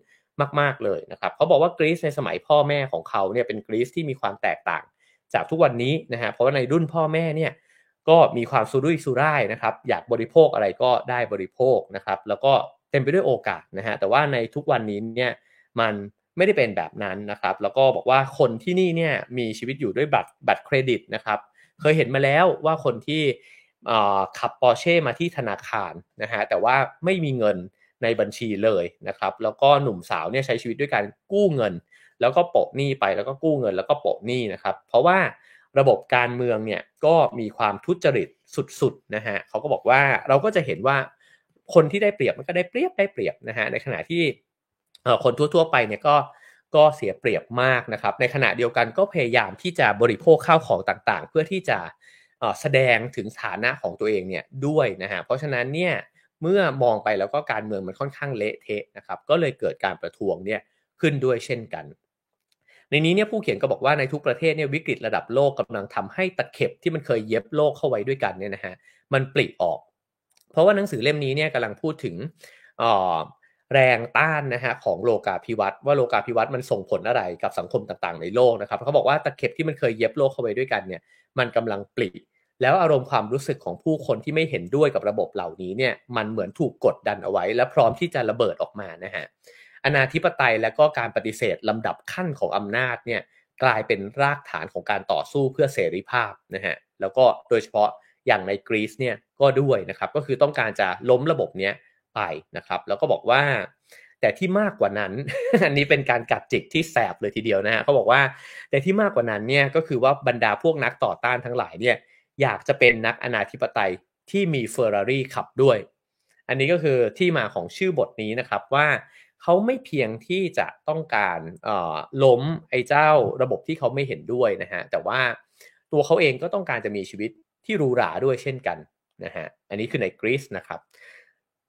มากๆเลยนะครับเขาบอกว่ากรีซในสมัยพ่อแม่ของเขาเนี่ยเป็นกรีซที่มีความแตกต่าง จากทุกวันนี้นะฮะเพราะว่าในรุ่นพ่อแม่เนี่ยก็มีความสุรุ่ยสุร่ายนะครับอยากบริโภคอะไรก็ได้บริโภคนะครับแล้วก็เต็มไปด้วยโอกาสนะฮะแต่ว่าในทุกวันนี้เนี่ยมันไม่ได้เป็นแบบนั้นนะครับ แล้วก็บอกว่าคนที่นี่เนี่ยมีชีวิตอยู่ด้วยบัตรบัตรเครดิตนะครับ เคยเห็นมาแล้วว่าคนที่ขับปอร์เช่มาที่ธนาคารนะฮะแต่ว่าไม่มีเงินในบัญชีเลยนะครับ แล้วก็หนุ่มสาวเนี่ยใช้ชีวิตด้วยการกู้เงิน แล้วก็โปะหนี้ไปแล้วก็กู้เงินแล้วก็โปะหนี้นะครับ เพราะว่าระบบการเมืองเนี่ยก็มีความทุจริตสุดๆนะฮะเขาก็บอกว่าเราก็จะเห็นว่าคนที่ได้เปรียบมันก็ได้เปรียบได้เปรียบนะฮะในขณะที่คนทั่วๆไปเนี่ยก็ก็เสียเปรียบมากนะครับในขณะเดียวกันก็พยายามที่จะบริโภคข้าวของต่างๆ เพื่อที่จะแสดงถึงฐานะของตัวเองเนี่ยด้วยนะฮะเพราะฉะนั้นเนี่ยเมื่อมองไปแล้วก็การเมืองมันค่อนข้างเละเทะนะครับก็เลยเกิดการประท้วงเนี่ยขึ้นด้วยเช่นกัน ในนี้เนี่ยผู้เขียนก็บอกว่าในทุกประเทศเนี่ยวิกฤตระดับโลกกำลังทำให้ตะเข็บที่มันเคยเย็บโลกเข้าไว้ด้วยกันเนี่ยนะฮะมันปลิออก เพราะว่าหนังสือเล่มนี้เนี่ยกำลังพูดถึงแรงต้านนะฮะของโลกาภิวัตน์ว่าโลกาภิวัตน์มันส่งผลอะไรกับสังคมต่างๆ ในโลกนะครับเขาบอกว่าตะเข็บที่มันเคยเย็บโลกเข้าไว้ด้วยกันเนี่ยมันกำลังปลิแล้วอารมณ์ความรู้สึกของผู้คนที่ไม่เห็นด้วยกับระบบเหล่านี้เนี่ยมันเหมือนถูกกดดันเอาไว้ และพร้อมที่จะระเบิดออกมานะฮะ อนาธิปไตยและก็การปฏิเสธลำดับขั้นของอำนาจเนี่ยกลายเป็นรากฐานของการต่อสู้เพื่อเสรีภาพนะฮะแล้วก็โดยเฉพาะอย่างในกรีซเนี่ยก็ด้วยนะครับก็คือต้องการจะล้มระบบเนี้ยไปนะครับแล้วก็บอกว่า แต่ที่มากกว่านั้น อันนี้เป็นการกัดจิกที่แสบเลยทีเดียวนะฮะเขาบอกว่า แต่ที่มากกว่านั้นเนี่ยก็คือว่าบรรดาพวกนักต่อต้านทั้งหลายเนี่ยอยากจะเป็นนักอนาธิปไตยที่มีเฟอร์รารี่ขับด้วย อันนี้ก็คือที่มาของชื่อบทนี้นะครับว่า เขาไม่เพียงที่จะต้องการล้มไอ้เจ้าระบบที่เขาไม่เห็นด้วยนะฮะแต่ว่าตัวเขาเองก็ต้องการจะมีชีวิตที่หรูหราด้วยเช่นกันนะฮะอันนี้คือในกรีซนะครับ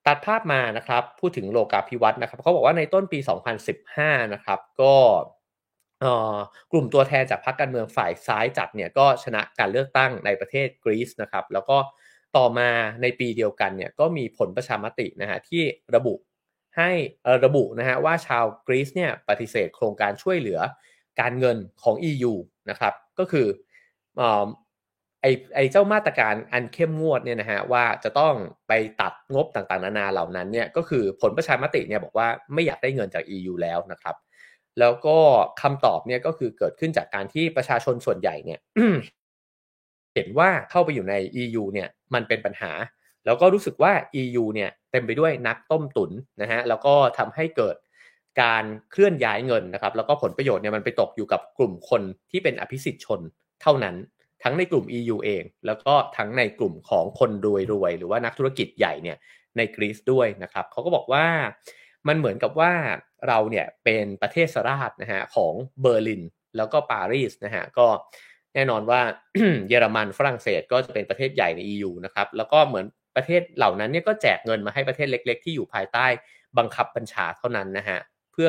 ตัดภาพมานะครับพูดถึงโลกาภิวัตน์นะครับเขาบอกว่าในต้นปี 2015 นะครับก็กลุ่มตัวแทนจากพรรคการเมืองฝ่ายซ้ายจัดเนี่ยก็ชนะการเลือกตั้งในประเทศกรีซนะครับแล้วก็ต่อมาในปีเดียวกันเนี่ยก็มีผลประชามตินะฮะที่ระบุ ให้ระบุนะฮะว่าชาวกรีซเนี่ยปฏิเสธโครงการช่วยเหลือการเงินของ EU นะครับก็คือไอไอเจ้ามาตรการอันเข้มงวดเนี่ยนะฮะว่าจะต้องไปตัดงบต่างๆ นานาเหล่านั้นเนี่ยก็คือผลประชามติเนี่ยบอกว่าไม่อยากได้เงินจาก EU แล้วนะครับ แล้วก็คำตอบเนี่ยก็คือเกิดขึ้นจากการที่ประชาชนส่วนใหญ่เนี่ยเห็นว่าเข้าไปอยู่ใน EU เนี่ยมันเป็นปัญหา แล้วก็รู้สึกว่า EU เนี่ยเต็มไปด้วยนักต้มตุนนะฮะแล้วก็ทำให้เกิดการเคลื่อนย้ายเงินนะครับ แล้วก็ผลประโยชน์เนี่ยมันไปตกอยู่กับกลุ่มคนที่เป็นอภิสิทธิชนเท่านั้น ทั้งในกลุ่ม EU เอง แล้วก็ทั้งในกลุ่มของคนรวยๆ หรือว่านักธุรกิจใหญ่เนี่ยในกรีซด้วยนะครับเขาก็บอกว่ามันเหมือนกับว่าเราเนี่ยเป็นประเทศสราชนะฮะของเบอร์ลินแล้วก็ปารีสนะฮะก็แน่นอนว่าเยอรมันฝรั่งเศสก็จะเป็นประเทศใหญ่ใน EU นะครับแล้วก็เหมือน ประเทศเหล่านั้นเนี่ยก็แจกเงินมาให้ประเทศเล็ก ๆ ที่อยู่ภายใต้บังคับบัญชาเท่านั้นนะฮะเพื่อ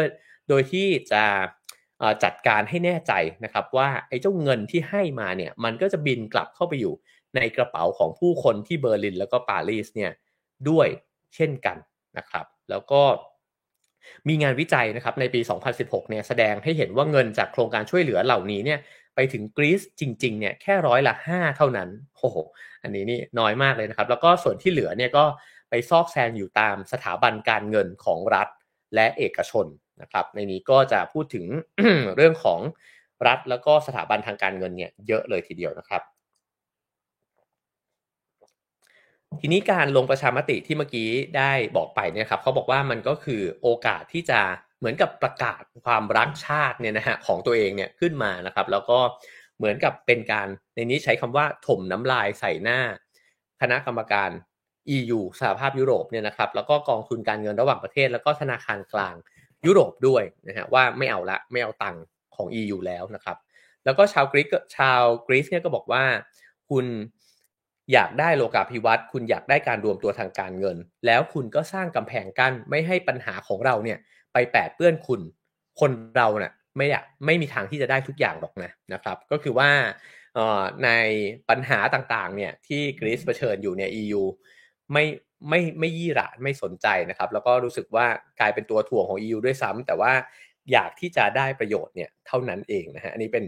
โดยที่จะจัดการให้แน่ใจนะครับว่าไอ้เจ้าเงินที่ให้มาเนี่ยมันก็จะบินกลับเข้าไปอยู่ในกระเป๋าของผู้คนที่เบอร์ลินแล้วก็ปารีสเนี่ยด้วยเช่นกันนะครับแล้วก็มีงานวิจัยนะครับในปี 2016 เนี่ยแสดงให้เห็นว่าเงินจากโครงการช่วยเหลือเหล่านี้เนี่ย ไปถึงกรีซจริงๆเนี่ยแค่ร้อยละ5เท่านั้นโอ้โหอันนี้นี่น้อยมากเลยนะครับ แล้วก็ส่วนที่เหลือเนี่ยก็ไปซอกแซงอยู่ตามสถาบันการเงินของรัฐและเอกชนนะครับในนี้ก็จะพูดถึงเรื่องของรัฐแล้วก็สถาบันทางการเงินเนี่ยเยอะเลยทีเดียวนะครับ ทีนี้การลงประชามติที่เมื่อกี้ได้บอกไปเนี่ยครับเขาบอกว่ามันก็คือโอกาสที่จะ เหมือนกับประกาศความรักชาติเนี่ยนะฮะของตัวเองเนี่ยขึ้นมานะครับ แล้วก็เหมือนกับเป็นการในนี้ใช้คำว่าถมน้ำลายใส่หน้า คณะกรรมการ EU สหภาพยุโรปเนี่ยนะครับ แล้วก็กองทุนการเงินระหว่างประเทศ แล้วก็ธนาคารกลางยุโรปด้วยนะฮะว่าไม่เอาละไม่เอาตังค์ของ EU แล้วนะครับ แล้วก็ชาวกรีซชาวกรีซเนี่ยก็บอกว่าคุณอยากได้โลกาภิวัตน์คุณอยากได้การรวมตัวทางการเงิน แล้วคุณก็สร้างกำแพงกั้นไม่ให้ปัญหาของเราเนี่ย ไปแปดเปื้อนคุณ คนเราเนะ่ยไม่อยากไม่มีทางที่จะได้ทุกอย่างหรอกนะนะครับ ก็คือว่าในปัญหาต่างๆเนี่ยที่กรีซเผชิญอยู่เนี่ย EU ไม่ไม่ไม่ยี่หร่ไม่สนใจนะครับ แล้วก็รู้สึกว่ากลายเป็นตัวถ่วงของ EU ด้วยซ้ำแต่ว่าอยากที่จะได้ประโยชน์เนี่ยเท่านั้นเองนะฮะอันนี้เป็น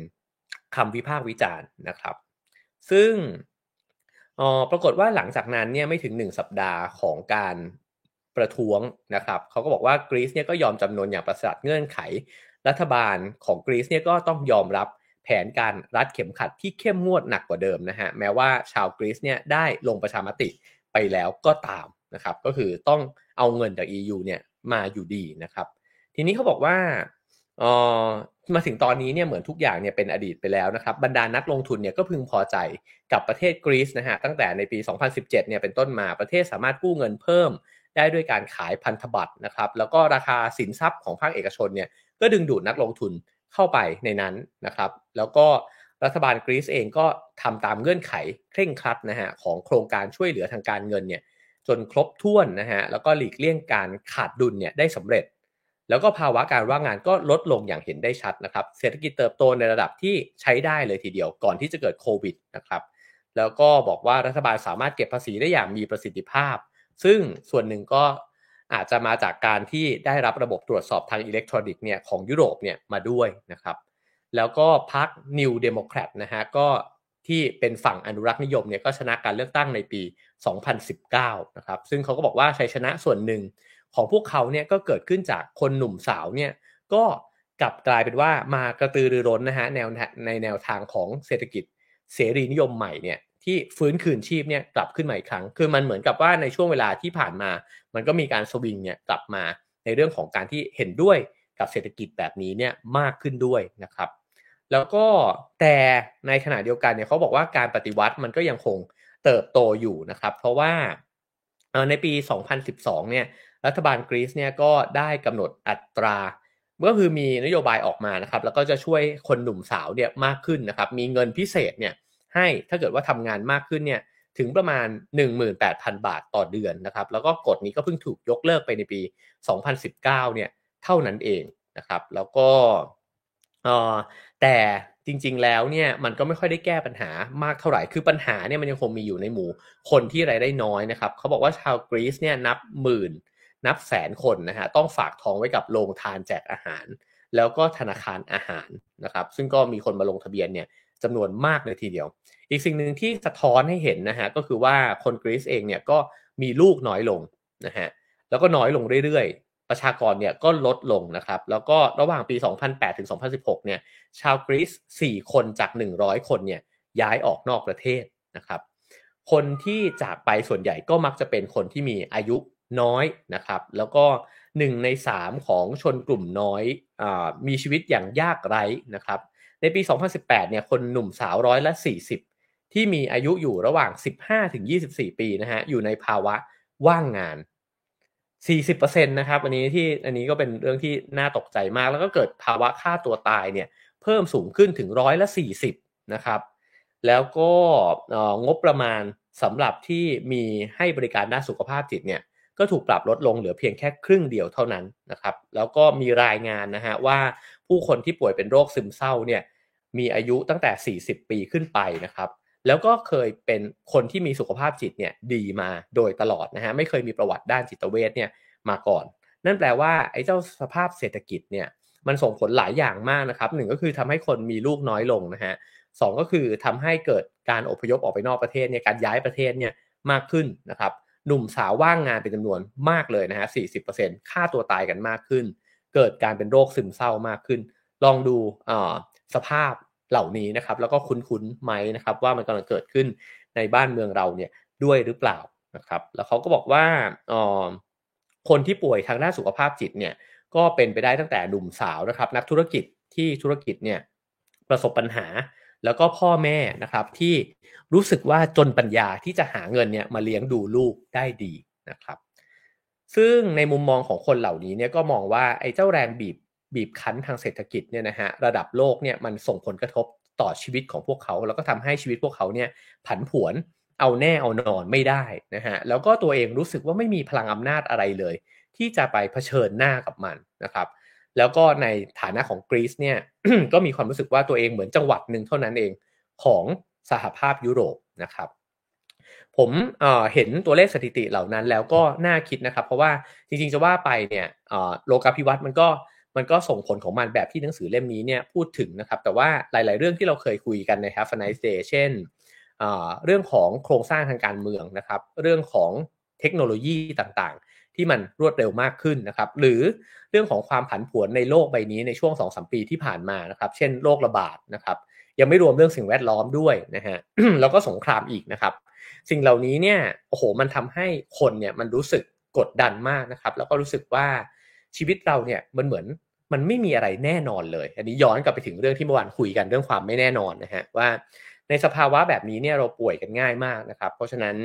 คำวิพากษ์วิจารณ์นะครับ ซึ่งอ๋อปรากฏว่าหลังจากนั้นเนี่ยไม่ถึง 1 สัปดาห์ของการ ประท้วงนะครับเขาก็บอกว่ากรีซเนี่ยก็ยอมจำนวนอย่างประสาทเงื่อนไข รัฐบาลของกรีซเนี่ยก็ต้องยอมรับแผนการรัดเข็มขัดที่เข้มงวดหนักกว่าเดิมนะฮะแม้ว่าชาวกรีซเนี่ยได้ลงประชามติไปแล้วก็ตามนะครับก็คือต้องเอาเงินจาก EU เนี่ยมาอยู่ดีนะครับทีนี้เขาบอกว่าเออมาถึงตอนนี้เนี่ยเหมือนทุกอย่างเนี่ยเป็นอดีตไปแล้วนะครับบรรดานักลงทุนเนี่ยก็พึงพอใจกับประเทศกรีซนะฮะตั้งแต่ในปี 2017 เนี่ยเป็นต้นมาประเทศสามารถกู้เงินเพิ่ม ได้ด้วยการขายพันธบัตรนะครับ แล้วก็ราคาสินทรัพย์ของภาคเอกชนเนี่ยก็ดึงดูดนักลงทุนเข้าไปในนั้นนะครับ แล้วก็รัฐบาลกรีซเองก็ทำตามเงื่อนไขเคร่งครัดนะฮะของโครงการช่วยเหลือทางการเงินเนี่ยจนครบถ้วนนะฮะแล้วก็หลีกเลี่ยงการขาดดุลเนี่ยได้สำเร็จ แล้วก็ภาวะการว่างงานก็ลดลงอย่างเห็นได้ชัดนะครับเศรษฐกิจเติบโตในระดับที่ใช้ได้เลยทีเดียวก่อนที่จะเกิดโควิดนะครับแล้วก็บอกว่ารัฐบาลสามารถเก็บภาษีได้อย่างมีประสิทธิภาพ ซึ่งส่วนหนึ่งก็อาจจะมาจากการที่ได้รับระบบตรวจสอบทางอิเล็กทรอนิกส์เนี่ยของยุโรปเนี่ยมาด้วยนะครับ แล้วก็พรรค New Democrat นะฮะก็ที่เป็นฝั่งอนุรักษ์นิยมเนี่ยก็ชนะการเลือกตั้งในปี 2019 นะครับ ซึ่งเขาก็บอกว่าชัยชนะส่วนหนึ่งของพวกเขาเนี่ยก็เกิดขึ้นจากคนหนุ่มสาวเนี่ยก็กลับกลายเป็นว่ามากระตือรือร้นนะฮะแนวในแนวทางของเศรษฐกิจเสรีนิยมใหม่เนี่ย ที่ฟื้นคืนชีพเนี่ยกลับขึ้นมาอีกครั้ง คือมันเหมือนกับว่าในช่วงเวลาที่ผ่านมา มันก็มีการสวิงเนี่ยกลับมาในเรื่องของการที่เห็นด้วยกับเศรษฐกิจแบบนี้เนี่ยมากขึ้นด้วยนะครับ แล้วก็แต่ในขณะเดียวกันเนี่ยเขาบอกว่าการปฏิวัติมันก็ยังคงเติบโตอยู่นะครับ เพราะว่าในปี 2012 เนี่ยรัฐบาลกรีซเนี่ยก็ได้กำหนดอัตราก็คือมีนโยบายออกมานะครับ แล้วก็จะช่วยคนหนุ่มสาวเนี่ยมากขึ้นนะครับ มีเงินพิเศษเนี่ย ให้ถ้าเกิดว่าทำงานมากขึ้นเนี่ยถึงประมาณ 18,000 บาทต่อเดือนนะครับ แล้วก็กฎนี้ก็เพิ่งถูกยกเลิกไปในปี 2019 เนี่ยเท่านั้นเองนะครับ แล้วก็แต่จริง ๆ แล้วเนี่ยมันก็ไม่ค่อยได้แก้ปัญหามากเท่าไหร่ คือปัญหาเนี่ยมันยังคงมีอยู่ในหมู่คนที่รายได้น้อยนะครับ เขาบอกว่าชาวกรีซเนี่ยนับหมื่น นับแสนคนนะฮะต้องฝากท้องไว้กับโรงทานแจกอาหาร แล้วก็ธนาคารอาหารนะครับ ซึ่งก็มีคนมาลงทะเบียนเนี่ย จำนวนมากเลยทีเดียว อีกสิ่งหนึ่งที่สะท้อนให้เห็นนะฮะก็คือว่าคนกรีซเองเนี่ยก็มีลูกน้อยลงนะฮะแล้วก็น้อยลงเรื่อยๆ ประชากรเนี่ยก็ลดลงนะครับ แล้วก็ระหว่างปี 2008 ถึง 2016 เนี่ยชาวกรีซ4 คนจาก 100 คนเนี่ยย้ายออกนอกประเทศนะครับ คนที่จากไปส่วนใหญ่ก็มักจะเป็นคนที่มีอายุน้อยนะครับ แล้วก็ 1 ใน 3 ของชนกลุ่มน้อยอมีชีวิตอย่างยากไร้นะครับ ในปี 2018 เนี่ย คนหนุ่มสาวร้อยละ 40 ที่มีอายุอยู่ระหว่าง 15ถึง24 ปีนะฮะ อยู่ในภาวะว่างงาน 40%นะครับ อันนี้ที่อันนี้ก็เป็นเรื่องที่น่าตกใจมาก แล้วก็เกิดภาวะค่าตัวตายเนี่ย เพิ่มสูงขึ้นถึงร้อยละ 40 นะครับ แล้วก็งบประมาณสำหรับที่มีให้บริการด้านสุขภาพจิตเนี่ย ก็ถูกปรับลดลงเหลือเพียงแค่ครึ่งเดียวเท่านั้นนะครับ แล้วก็มีรายงานนะฮะว่าผู้คนที่ป่วยเป็นโรคซึมเศร้าเนี่ย มีอายุตั้งแต่ 40 ปีขึ้นไปนะครับ แล้วก็เคยเป็นคนที่มีสุขภาพจิตเนี่ยดีมาโดยตลอดนะฮะไม่เคยมีประวัติด้านจิตเวชเนี่ยมาก่อน นั่นแปลว่าไอ้เจ้าสภาพเศรษฐกิจเนี่ยมันส่งผลหลายอย่างมากนะครับหนึ่งก็คือทำให้คนมีลูกน้อยลงนะฮะสองก็คือทำให้เกิดการอพยพออกไปนอกประเทศเนี่ยการย้ายประเทศเนี่ยมากขึ้นนะครับหนุ่มสาวว่างงานเป็นจำนวนมากเลยนะฮะสี่สิบเปอร์เซ็นค่าตัวตายกันมากขึ้น เกิดการเป็นโรคซึมเศร้ามากขึ้น ลองดูสภาพ เหล่านี้นะครับ แล้วก็คุ้นๆไหมนะครับ ว่ามันกำลังเกิดขึ้นในบ้านเมืองเราเนี่ยด้วยหรือเปล่านะครับ แล้วเขาก็บอกว่าออคนที่ป่วยทางด้านสุขภาพจิตเนี่ยก็เป็นไปได้ตั้งแต่หนุ่มสาวนะครับ นักธุรกิจที่ธุรกิจเนี่ยประสบปัญหาแล้วก็พ่อแม่นะครับที่รู้สึกว่าจนปัญญาที่จะหาเงินเนี่ยมาเลี้ยงดูลูกได้ดีนะครับ ซึ่งในมุมมองของคนเหล่านี้เนี่ยก็มองว่าไอ้เจ้าแรงบีบ บีบคั้นทางเศรษฐกิจเนี่ยนะฮะระดับโลกเนี่ยมันส่งผลกระทบต่อชีวิตของพวกเขา แล้วก็ทำให้ชีวิตพวกเขาเนี่ยผันผวนเอาแน่เอานอนไม่ได้นะฮะแล้วก็ตัวเองรู้สึกว่าไม่มีพลังอำนาจอะไรเลย ที่จะไปเผชิญหน้ากับมันนะครับแล้วก็ในฐานะของกรีซเนี่ยก็มีความรู้สึกว่าตัวเองเหมือนจังหวัดหนึ่งเท่านั้นเองของสหภาพยุโรปนะครับผมเเห็นตัวเลขสถิติเหล่านั้นแล้วก็น่าคิดนะครับ เพราะว่าจริงๆจะว่าไปเนี่ยโลกาภิวัตน์มันก็ มันก็ส่งผลของมันแบบที่หนังสือเล่มนี้เนี่ยพูดถึงนะครับ แต่ว่าหลาย ๆ เรื่องที่เราเคยคุยกันใน Have a nice day เช่นเรื่องของโครงสร้างทางการเมืองนะครับ เรื่องของเทคโนโลยีต่างๆ ที่มันรวดเร็วมากขึ้นนะครับ หรือเรื่องของความผันผวนในโลกใบนี้ในช่วง2-3ปีที่ผ่านมานะครับ เช่นโรคระบาดนะครับ ยังไม่รวมเรื่องสิ่งแวดล้อมด้วยนะฮะแล้วก็สงครามอีกนะครับ สิ่งเหล่านี้เนี่ยโอ้โหมันทำให้คนเนี่ยมันรู้สึกกดดันมากนะครับ แล้วก็รู้สึกว่าชีวิตเราเนี่ยมันเหมือน มันไม่มีอะไรแน่นอนเลย อันนี้ย้อนกลับไปถึงเรื่องที่เมื่อวานคุยกันเรื่องความไม่แน่นอนนะฮะว่าในสภาวะแบบนี้เนี่ยเราป่วยกันง่ายมากนะครับ เพราะฉะนั้น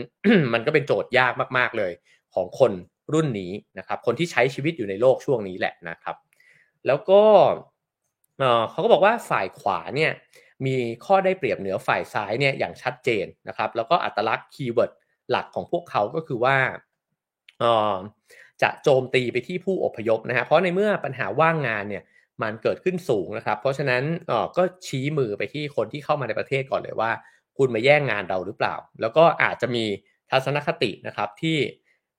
มันก็เป็นโจทย์ยากมากๆเลยของคนรุ่นนี้นะครับ คนที่ใช้ชีวิตอยู่ในโลกช่วงนี้แหละนะครับ แล้วก็เขาก็บอกว่าฝ่ายขวาเนี่ยมีข้อได้เปรียบเหนือฝ่ายซ้ายเนี่ยอย่างชัดเจนนะครับ แล้วก็อัตลักษณ์ keyword หลักของพวกเขาก็คือว่า จะโจมตีไปที่ผู้อพยพนะฮะเพราะในเมื่อปัญหาว่างงานเนี่ยมันเกิดขึ้นสูงนะครับ เพราะฉะนั้นออก็ชี้มือไปที่คนที่เข้ามาในประเทศก่อนเลยว่า คุณมาแย่งงานเราหรือเปล่า แล้วก็อาจจะมีทัศนคตินะครับที่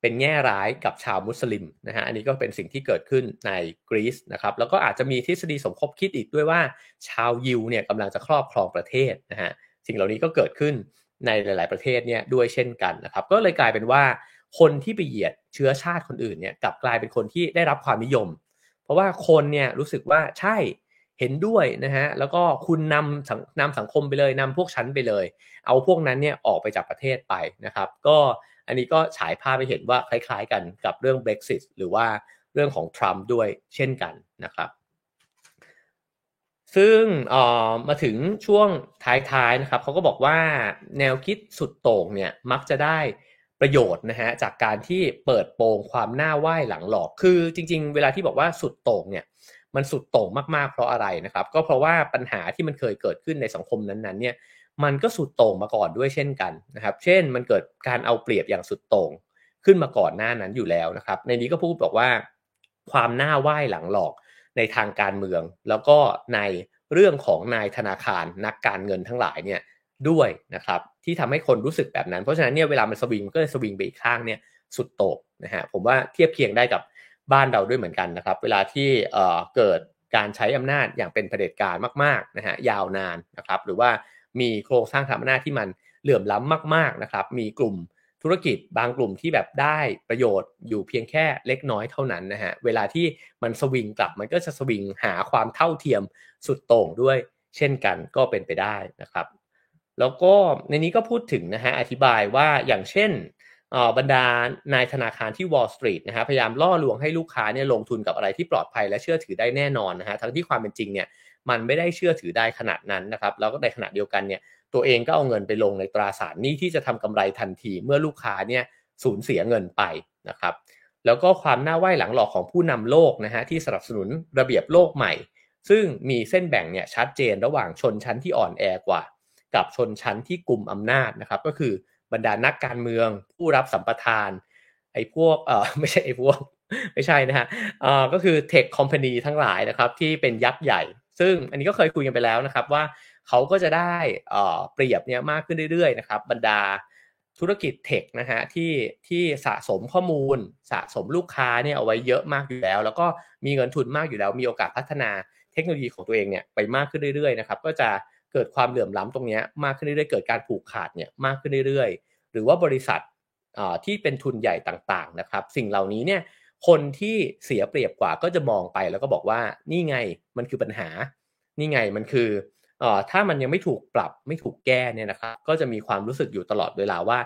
เป็นแง่ร้ายกับชาวมุสลิมนะฮะอันนี้ก็เป็นสิ่งที่เกิดขึ้นในกรีซนะครับแล้วก็อาจจะมีทฤษฎีสมคบคิดอีกด้วยว่า ชาวยิวเนี่ยกำลังจะครอบครองประเทศนะฮะสิ่งเหล่านี้ก็เกิดขึ้นในหลาย ๆประเทศเนี่ยด้วยเช่นกันนะครับก็เลยกลายเป็นว่า คนที่ไปเหยียดเชื้อชาติคนอื่นเนี่ยกลับกลายเป็นคนที่ได้รับความนิยม เพราะว่าคนเนี่ยรู้สึกว่าใช่เห็นด้วยนะฮะแล้วก็คุณนำนำสังคมไปเลยนำพวกชั้นไปเลย เอาพวกนั้นเนี่ยออกไปจากประเทศไปนะครับ ก็อันนี้ก็ฉายภาพไปเห็นว่าคล้ายๆกันกับเรื่อง Brexit หรือว่าเรื่องของทรัมป์ด้วยเช่นกันนะครับ ซึ่งออมาถึงช่วงท้ายๆนะครับเขาก็บอกว่าแนวคิดสุดโต่งเนี่ยมักจะได้ ประโยชน์นะฮะจากการที่เปิดโปงความหน้าไหว้หลังหลอก คือจริง ๆ เวลาที่บอกว่าสุดโต่งเนี่ยมันสุดโต่งมากๆเพราะอะไรนะครับ ก็เพราะว่าปัญหาที่มันเคยเกิดขึ้นในสังคมนั้นๆเนี่ยมันก็สุดโต่งมาก่อนด้วยเช่นกันนะครับ เช่นมันเกิดการเอาเปรียบอย่างสุดโต่งขึ้นมาก่อนหน้านั้นอยู่แล้วนะครับ ในนี้ก็พูดบอกว่า ความหน้าไหว้หลังหลอกในทางการเมือง แล้วก็ในเรื่องของนายธนาคารนักการเงินทั้งหลายเนี่ย ด้วยนะครับที่ทำให้คนรู้สึกแบบนั้น เพราะฉะนั้นเนี่ยเวลามันสวิงก็เลยสวิงไปอีกข้างเนี่ยสุดโต่งนะฮะผมว่าเทียบเคียงได้กับบ้านเราด้วยเหมือนกันนะครับ เวลาที่เอ่อเกิดการใช้อำนาจอย่างเป็นเผด็จการมากๆนะฮะยาวนานนะครับ หรือว่ามีโครงสร้างทางอำนาจที่มันเหลื่อมล้ำมากๆนะครับ มีกลุ่มธุรกิจบางกลุ่มที่แบบได้ประโยชน์อยู่เพียงแค่เล็กน้อยเท่านั้นนะฮะเวลาที่มันสวิงกลับมันก็จะสวิงหาความเท่าเทียมสุดโต่งด้วยเช่นกันก็เป็นไปได้นะครับ แล้วก็ในนี้ก็พูดถึงนะฮะอธิบายว่าอย่างเช่นบรรดานายธนาคารที่ Wall Street นะฮะพยายามล่อลวงให้ลูกค้าเนี่ยลงทุนกับอะไรที่ปลอดภัยและเชื่อถือได้แน่นอนนะฮะทั้งที่ความเป็นจริงเนี่ยมันไม่ได้เชื่อถือได้ขนาดนั้นนะครับแล้วก็ในขณะเดียวกันเนี่ยตัวเองก็เอาเงินไปลงในตราสารหนี้ที่จะทำกำไรทันทีเมื่อลูกค้าเนี่ยสูญเสียเงินไปนะครับแล้วก็ความน่าไหว้หลังหลอกของผู้นำโลกนะฮะที่สนับสนุนระเบียบโลกใหม่ ซึ่งมีเส้นแบ่งเนี่ยชัดเจนระหว่างชนชั้นที่อ่อนแอกว่า กับชนชั้นที่กลุ่มอำนาจนะครับ ก็คือบรรดานักการเมืองผู้รับสัมปทาน ไอ้พวกเออไม่ใช่ไอ้พวกไม่ใช่นะฮะเออก็คือเทคคอมพานีทั้งหลายนะครับที่เป็นยักษ์ใหญ่ ซึ่งอันนี้ก็เคยคุยกันไปแล้วนะครับว่าเขาก็จะได้เออเปรียบเนี่ยมากขึ้นเรื่อยๆนะครับบรรดาธุรกิจเทคนะฮะที่ที่สะสมข้อมูล สะสมลูกค้าเนี่ยเอาไว้เยอะมากอยู่แล้ว แล้วก็มีเงินทุนมากอยู่แล้วมีโอกาสพัฒนาเทคโนโลยีของตัวเองเนี่ยไปมากขึ้นเรื่อยๆนะครับก็จะ เกิดความเหลื่อมล้ำตรงนี้มากขึ้นเรื่อยๆ เกิดการผูกขาดเนี่ยมากขึ้นเรื่อยๆ หรือว่าบริษัทที่เป็นทุนใหญ่ต่างๆนะครับ สิ่งเหล่านี้เนี่ยคนที่เสียเปรียบกว่าก็จะมองไปแล้วก็บอกว่านี่ไงมันคือปัญหา นี่ไงมันคืออถ้ามันยังไม่ถูกปรับไม่ถูกแก้เนี่ยนะครับ ก็จะมีความรู้สึกอยู่ตลอดเวลาว่า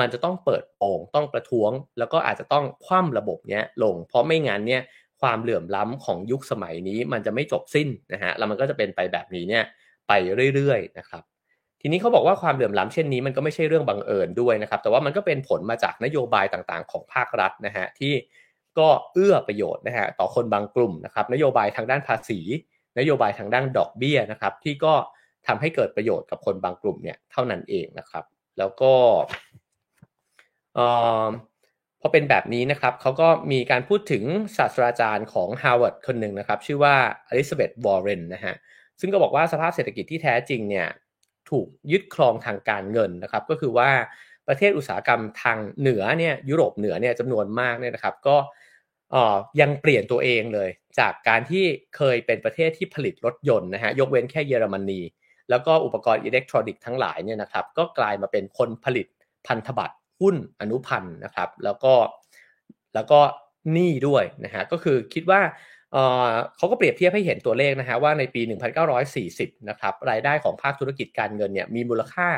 มันจะต้องเปิดโปงต้องประท้วง แล้วก็อาจจะต้องคว่ำระบบเนี้ยลง เพราะไม่งั้นเนี่ยความเหลื่อมล้ำของยุคสมัยนี้ มันจะไม่จบสิ้นนะฮะแล้วมันก็จะเป็นไปแบบนี้เนี่ย ไปเรื่อยๆนะครับทีนี้เขาบอกว่าความเหลื่อมล้าเช่นนี้มันก็ไม่ใช่เรื่องบังเอิญด้วยนะครับ แต่ว่ามันก็เป็นผลมาจากนโยบายต่างๆ ของภาครัฐนะฮะที่ก็เอื้อประโยชน์นะฮะต่อคนบางกลุ่มนะครับนโยบายทางด้านภาษี นโยบายทางด้านดอกเบี้ยนะครับที่ก็ทำให้เกิดประโยชน์กับคนบางกลุ่มเนี่ยเท่านั้นเองนะครับ แล้วก็พอเป็นแบบนี้นะครับเขาก็มีการพูดถึงศาสตราจารย์ของ Harvard คนหนึ่งนะครับ ชื่อว่าอลิซาเบธวอร์เรนนะฮะ ซึ่งก็บอกว่าสภาพเศรษฐกิจที่แท้จริงเนี่ยถูกยึดครองทางการเงินนะครับ ก็คือว่าประเทศอุตสาหกรรมทางเหนือเนี่ยยุโรปเหนือเนี่ยจำนวนมากเนี่ยนะครับ ก็ยังเปลี่ยนตัวเองเลย จากการที่เคยเป็นประเทศที่ผลิตรถยนต์นะฮะยกเว้นแค่เยอรมนี แล้วก็อุปกรณ์อิเล็กทรอนิกส์ทั้งหลายเนี่ยนะครับ ก็กลายมาเป็นคนผลิตพันธบัตรหุ้นอนุพันธ์นะครับ แล้วก็แล้วก็หนี้ด้วยนะฮะก็คือคิดว่า เขาก็เปรียบเทียบให้เห็นตัวเลขนะฮะว่าในปี 1940 นะครับรายได้ของภาคธุรกิจการเงินเนี่ยมีมูลค่า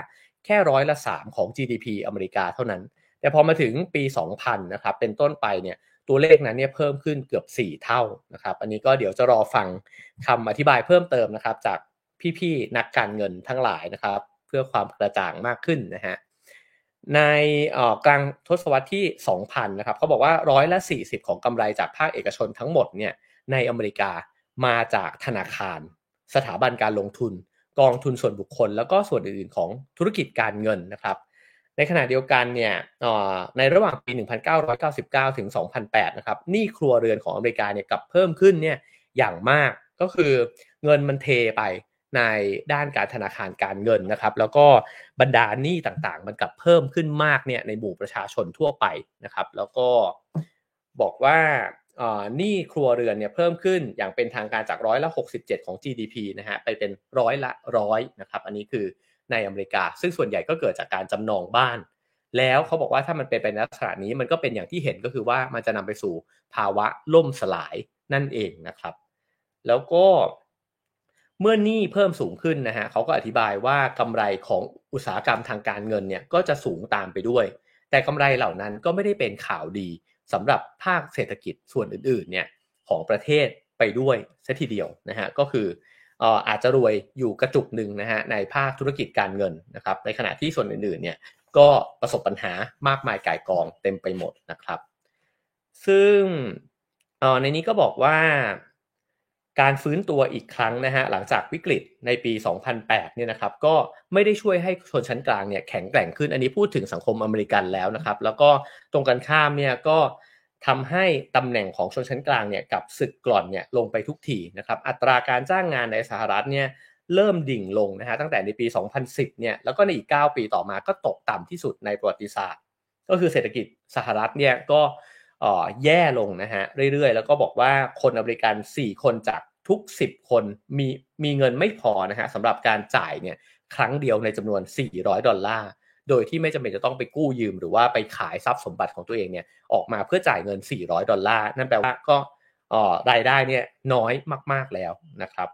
แค่ร้อยละ3ของ GDP อเมริกาเท่านั้น แต่พอมาถึงปี 2000 นะครับเป็นต้นไปเนี่ยตัวเลขนั้นเนี่ยเพิ่มขึ้นเกือบ 4 เท่านะครับอันนี้ก็เดี๋ยวจะรอฟังคำอธิบายเพิ่มเติมนะครับจากพี่ๆนักการเงินทั้งหลายนะครับเพื่อความกระจ่างมากขึ้นนะฮะในกลางทศวรรษที่ 2000 นะครับเขาบอกว่าร้อยละ 40 ของกำไรจากภาคเอกชนทั้งหมดเนี่ย ในอเมริกามาจากธนาคาร สถาบันการลงทุน กองทุนส่วนบุคคล แล้วก็ส่วนอื่นๆของธุรกิจการเงินนะครับในขณะเดียวกันเนี่ยในระหว่างปี 1999 ถึง 2008 นะครับหนี้ครัวเรือนของอเมริกาเนี่ยกลับเพิ่มขึ้นเนี่ยอย่างมากก็คือเงินมันเทไปในด้านการธนาคารการเงินนะครับ แล้วก็บรรดาหนี้ต่างๆ มันกลับเพิ่มขึ้นมากเนี่ยในหมู่ประชาชนทั่วไปนะครับ แล้วก็บอกว่า หนี้ครัวเรือนเนี่ยเพิ่มขึ้นอย่างเป็นทางการจากร้อยละ 67 ของ GDP นะฮะไปเป็นร้อยละร้อยนะครับอันนี้คือในอเมริกา ซึ่งส่วนใหญ่ก็เกิดจากการจำนองบ้าน แล้วเขาบอกว่าถ้ามันเป็นไปในลักษณะนี้มันก็เป็นอย่างที่เห็นก็คือว่ามันจะนำไปสู่ภาวะล่มสลายนั่นเองนะครับ แล้วก็เมื่อหนี้เพิ่มสูงขึ้นนะฮะเขาก็อธิบายว่ากำไรของอุตสาหกรรมทางการเงินเนี่ยก็จะสูงตามไปด้วย แต่กำไรเหล่านั้นก็ไม่ได้เป็นข่าวดี สำหรับภาคเศรษฐกิจส่วนอื่นๆเนี่ยของประเทศไปด้วยซะทีเดียวนะฮะก็คืออาจจะรวยอยู่กระจุกหนึ่งนะฮะในภาคธุรกิจการเงินนะครับในขณะที่ส่วนอื่นๆเนี่ยก็ประสบปัญหามากมายก่ายกองเต็มไปหมดนะครับ ซึ่งในนี้ก็บอกว่า การฟื้นตัวอีกครั้งนะฮะหลังจากวิกฤตในปี 2008 เนี่ยนะครับก็ไม่ได้ช่วยให้ชนชั้นกลางเนี่ยแข็งแกร่งขึ้นอันนี้พูดถึงสังคมอเมริกันแล้วนะครับ แล้วก็ตรงกันข้ามเนี่ยก็ทำให้ตำแหน่งของชนชั้นกลางเนี่ยกับสึกกร่อนเนี่ยลงไปทุกทีนะครับอัตราการจ้างงานในสหรัฐเนี่ยเริ่มดิ่งลงนะฮะตั้งแต่ในปี 2010 เนี่ยแล้วก็ในอีก 9 ปีต่อมาก็ตกต่ำที่สุดในประวัติศาสตร์ ก็คือเศรษฐกิจสหรัฐเนี่ยก็ แย่ลงนะฮะเรื่อยๆ แล้วก็บอกว่าคนอเมริกัน 4 คนจากทุก 10 คนมีมีเงินไม่พอนะฮะสำหรับการจ่ายเนี่ยครั้งเดียวในจำนวน 400 ดอลลาร์ โดยที่ไม่จำเป็นจะต้องไปกู้ยืม หรือว่าไปขายทรัพย์สมบัติของตัวเองเนี่ยออกมาเพื่อจ่ายเงิน 400 ดอลลาร์ นั่นแปลว่าก็รายได้เนี่ยน้อยมาก ๆแล้วนะครับ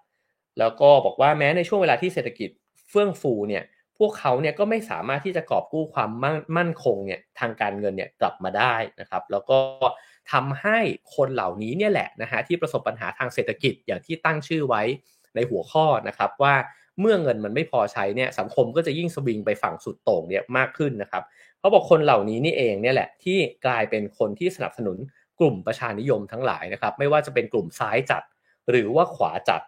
แล้วก็บอกว่าแม้ในช่วงเวลาที่เศรษฐกิจเฟื่องฟูเนี่ย พวกเขาเนี่ยก็ไม่สามารถที่จะกอบกู้ความมั่นคงเนี่ยทางการเงินเนี่ยกลับมาได้นะครับ แล้วก็ทำให้คนเหล่านี้เนี่ยแหละนะฮะที่ประสบปัญหาทางเศรษฐกิจอย่างที่ตั้งชื่อไว้ในหัวข้อนะครับว่าเมื่อเงินมันไม่พอใช้เนี่ยสังคมก็จะยิ่งสวิงไปฝั่งสุดโต่งเนี่ยมากขึ้นนะครับเขาบอกคนเหล่านี้นี่เองเนี่ยแหละที่กลายเป็นคนที่สนับสนุนกลุ่มประชานิยมทั้งหลายนะครับ ไม่ว่าจะเป็นกลุ่มซ้ายจัด หรือว่าขวาจัด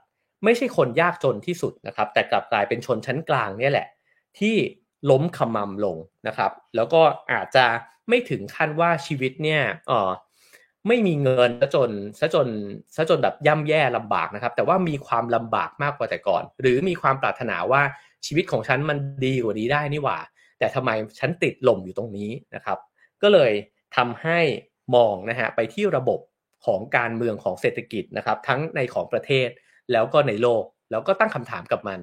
ไม่ใช่คนยากจนที่สุดนะครับ แต่กลับกลายเป็นชนชั้นกลางเนี่ยแหละ ที่ล้มขมำลงนะครับ แล้วก็อาจจะไม่ถึงขั้นว่าชีวิตเนี่ยเออไม่มีเงินซะจนซะจนซะจนแบบย่ำแย่ลำบากนะครับ แต่ว่ามีความลำบากมากกว่าแต่ก่อน หรือมีความปรารถนาว่าชีวิตของฉันมันดีกว่านี้ได้นี่หว่า แต่ทำไมฉันติดหล่มอยู่ตรงนี้นะครับ ก็เลยทำให้มองนะฮะไปที่ระบบของการเมืองของเศรษฐกิจนะครับ ทั้งในของประเทศแล้วก็ในโลก แล้วก็ตั้งคำถามกับมัน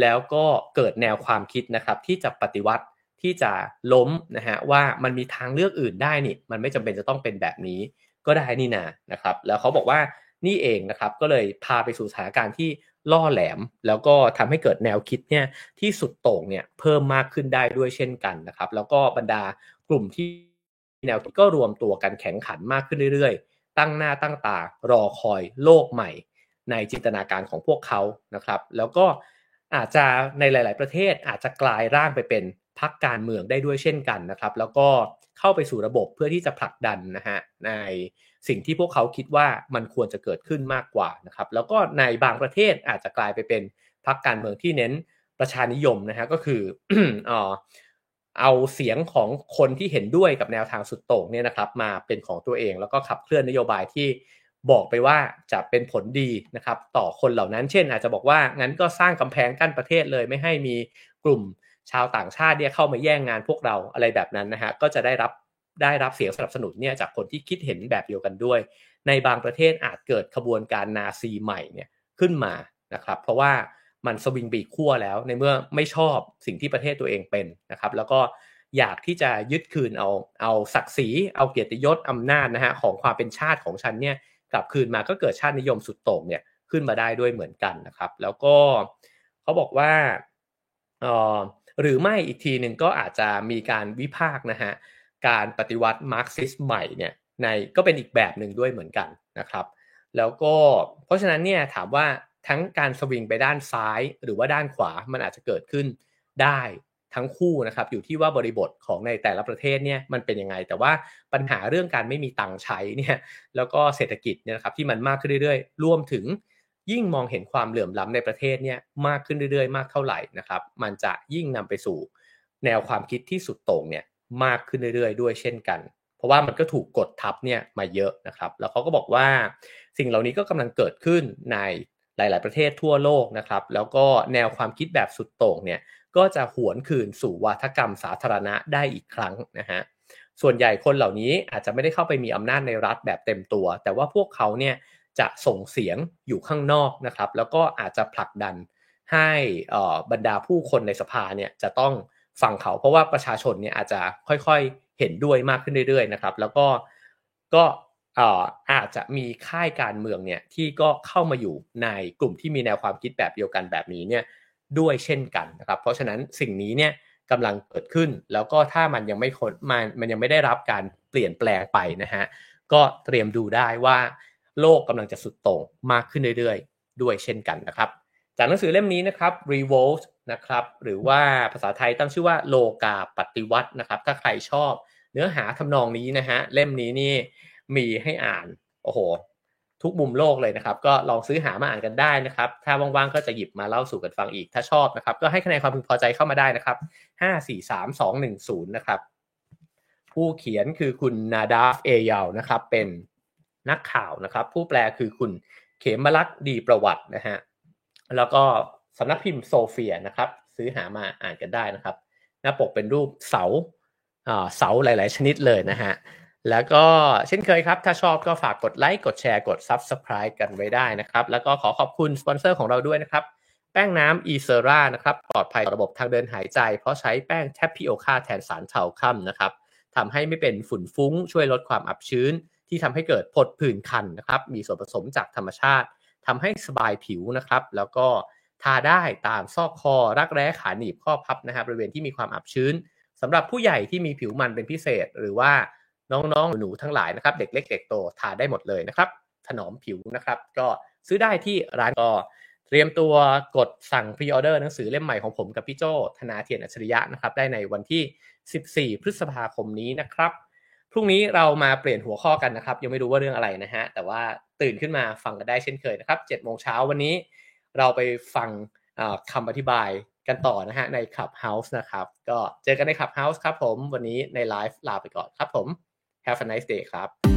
แล้วก็เกิดแนวความคิดนะครับที่จะปฏิวัติที่จะล้มนะฮะว่ามันมีทางเลือกอื่นได้นี่มันไม่จำเป็นจะต้องเป็นแบบนี้ก็ได้นี่นานะครับแล้วเขาบอกว่านี่เองนะครับก็เลยพาไปสู่สถานการณ์ที่ล่อแหลม แล้วก็ทำให้เกิดแนวคิดเนี่ยที่สุดโต่งเนี่ยเพิ่มมากขึ้นได้ด้วยเช่นกันนะครับแล้วก็บรรดากลุ่มที่แนวคิดก็รวมตัวกันแข่งขันมากขึ้นเรื่อยๆ ตั้งหน้าตั้งตารอคอยโลกใหม่ ในจินตนาการของพวกเขานะครับ แล้วก็ อาจจะในหลาย ๆ ประเทศอาจจะกลายร่างไปเป็นพรรคการเมืองได้ด้วยเช่นกันนะครับ แล้วก็เข้าไปสู่ระบบเพื่อที่จะผลักดันนะฮะในสิ่งที่พวกเขาคิดว่ามันควรจะเกิดขึ้นมากกว่านะครับ แล้วก็ในบางประเทศอาจจะกลายไปเป็นพรรคการเมืองที่เน้นประชานิยมนะฮะก็คือเอาเสียงของคนที่เห็นด้วยกับแนวทางสุดโต่งเนี่ยนะครับ มาเป็นของตัวเองแล้วก็ขับเคลื่อนนโยบายที่ บอกไปว่าจะเป็นผลดีนะครับต่อคนเหล่านั้นเช่น อาจจะบอกว่างั้นก็สร้างกำแพงกั้นประเทศเลย ไม่ให้มีกลุ่มชาวต่างชาติเนี่ยเข้ามาแย่งงานพวกเราอะไรแบบนั้นนะฮะก็จะได้รับได้รับเสียงสนับสนุนเนี่ยจากคนที่คิดเห็นแบบเดียวกันด้วย ในบางประเทศอาจเกิดขบวนการนาซีใหม่เนี่ยขึ้นมานะครับ เพราะว่ามันสวิงบีขั้วแล้วในเมื่อไม่ชอบสิ่งที่ประเทศตัวเองเป็นนะครับ แล้วก็อยากที่จะยึดคืนเอาเอาศักดิ์ศรีเอาเกียรติยศอำนาจนะฮะของความเป็นชาติของฉันเนี่ย กลับคืนมาก็เกิดชาตินิยมสุดโต่งเนี่ยขึ้นมาได้ด้วยเหมือนกันนะครับ แล้วก็เขาบอกว่าเออหรือไม่อีกทีหนึ่งก็อาจจะมีการวิพากษ์นะฮะการปฏิวัติมาร์กซิสใหม่เนี่ยในก็เป็นอีกแบบหนึ่งด้วยเหมือนกันนะครับ แล้วก็เพราะฉะนั้นเนี่ยถามว่าทั้งการสวิงไปด้านซ้ายหรือว่าด้านขวามันอาจจะเกิดขึ้นได้ ทั้งคู่นะครับอยู่ที่ว่าบริบทของในแต่ละประเทศเนี่ยมันเป็นยังไง แต่ว่าปัญหาเรื่องการไม่มีตังค์ใช้เนี่ยแล้วก็เศรษฐกิจเนี่ยนะครับที่มันมากขึ้นเรื่อยๆ รวมถึงยิ่งมองเห็นความเหลื่อมล้ำในประเทศเนี่ยมากขึ้นเรื่อยๆ มากเท่าไหร่นะครับมันจะยิ่งนำไปสู่ แนวความคิดที่สุดโต่งเนี่ยมากขึ้นเรื่อยๆ ด้วยเช่นกัน เพราะว่ามันก็ถูกกดทับเนี่ยมาเยอะนะครับ แล้วเขาก็บอกว่าสิ่งเหล่านี้ก็กำลังเกิดขึ้นในหลาย ๆ ประเทศทั่วโลกนะครับ แล้วก็แนวความคิดแบบสุดโต่งเนี่ย ก็จะหวนคืนสู่วัฒกรรมสาธารณะได้อีกครั้งนะฮะส่วนใหญ่คนเหล่านี้อาจจะไม่ได้เข้าไปมีอำนาจในรัฐแบบเต็มตัว แต่ว่าพวกเขาเนี่ยจะส่งเสียงอยู่ข้างนอกนะครับ แล้วก็อาจจะผลักดันให้บรรดาผู้คนในสภาเนี่ยจะต้องฟังเขา เพราะว่าประชาชนเนี่ยอาจจะค่อยๆเห็นด้วยมากขึ้นเรื่อยๆนะครับ แล้วก็ก็อาจจะมีค่ายการเมืองเนี่ยที่ก็เข้ามาอยู่ในกลุ่มที่มีแนวความคิดแบบเดียวกันแบบนี้เนี่ย ด้วยเช่นกันนะครับ เพราะฉะนั้นสิ่งนี้เนี่ยกำลังเกิดขึ้น แล้วก็ถ้ามันยังไม่คนมันมันยังไม่ได้รับการเปลี่ยนแปลงไปนะฮะก็เตรียมดูได้ว่าโลกกำลังจะสุดโต่งมากขึ้นเรื่อยๆ ด้วยเช่นกันนะครับ จากหนังสือเล่มนี้นะครับ Revolt นะครับหรือว่าภาษาไทยตั้งชื่อว่าโลกาปฏิวัตินะครับ ถ้าใครชอบเนื้อหาทำนองนี้นะฮะเล่มนี้นี่มีให้อ่านโอ้โห ทุกมุมโลกเลยนะครับ ก็ลองซื้อหามาอ่านกันได้นะครับ ถ้าว่างๆก็จะหยิบมาเล่าสู่กันฟังอีก ถ้าชอบนะครับ ก็ให้คะแนนความพึงพอใจเข้ามาได้นะครับห้าสี่สามสองหนึ่งศูนย์นะครับ ผู้เขียนคือคุณนาดาฟเอยาลนะครับ เป็นนักข่าวนะครับ ผู้แปลคือคุณเขมลักษ์ดีประวัตินะฮะแล้วก็สำนักพิมพ์โซเฟียนะครับ ซื้อหามาอ่านกันได้นะครับ หน้าปกเป็นรูปเสาเสาหลาย ๆ ชนิดเลยนะฮะ แล้วก็เช่นเคยครับ ถ้าชอบก็ฝากกดไลค์ กดแชร์ กด subscribe กันไว้ได้นะครับ แล้วก็ขอขอบคุณสปอนเซอร์ของเราด้วยนะครับ แป้งน้ำ e s e r a นะครับ ปลอดภัยต่อระบบทางเดินหายใจ เพราะใช้แป้งแทปพิโอคาแทนสารเทาค่ำนะครับทำให้ไม่เป็นฝุ่นฟุ้ง ช่วยลดความอับชื้น ที่ทำให้เกิดผดผื่นคันนะครับ มีส่วนผสมจากธรรมชาติทำให้สบายผิวนะครับ แล้วก็ทาได้ตามซอกคอ รักแร้ขาหนีบข้อพับนะครับบริเวณที่มีความอับชื้นสำหรับผู้ใหญ่ที่มีผิวมันเป็นพิเศษหรือว่า น้องๆหนูทั้งหลายนะครับ เด็กเล็กเด็กโตทานได้หมดเลยนะครับ ถนอมผิวนะครับ ก็ซื้อได้ที่ร้านก็เตรียมตัวกดสั่งพรีออเดอร์หนังสือเล่มใหม่ของผมกับพี่โจธนาเทียนอัจฉริยะนะครับ ได้ในวันที่ 14 พฤษภาคมนี้นะครับพรุ่งนี้เรามาเปลี่ยนหัวข้อกันนะครับ ยังไม่รู้ว่าเรื่องอะไรนะฮะแต่ว่าตื่นขึ้นมาฟังกันได้เช่นเคยนะครับ7โมงเช้าวันนี้เราไปฟังคำอธิบายกันต่อนะฮะใน Clubhouse นะครับ ก็เจอกันใน Clubhouse ครับผม วันนี้ในไลฟ์ลาไปก่อนครับผม Have a nice day ครับ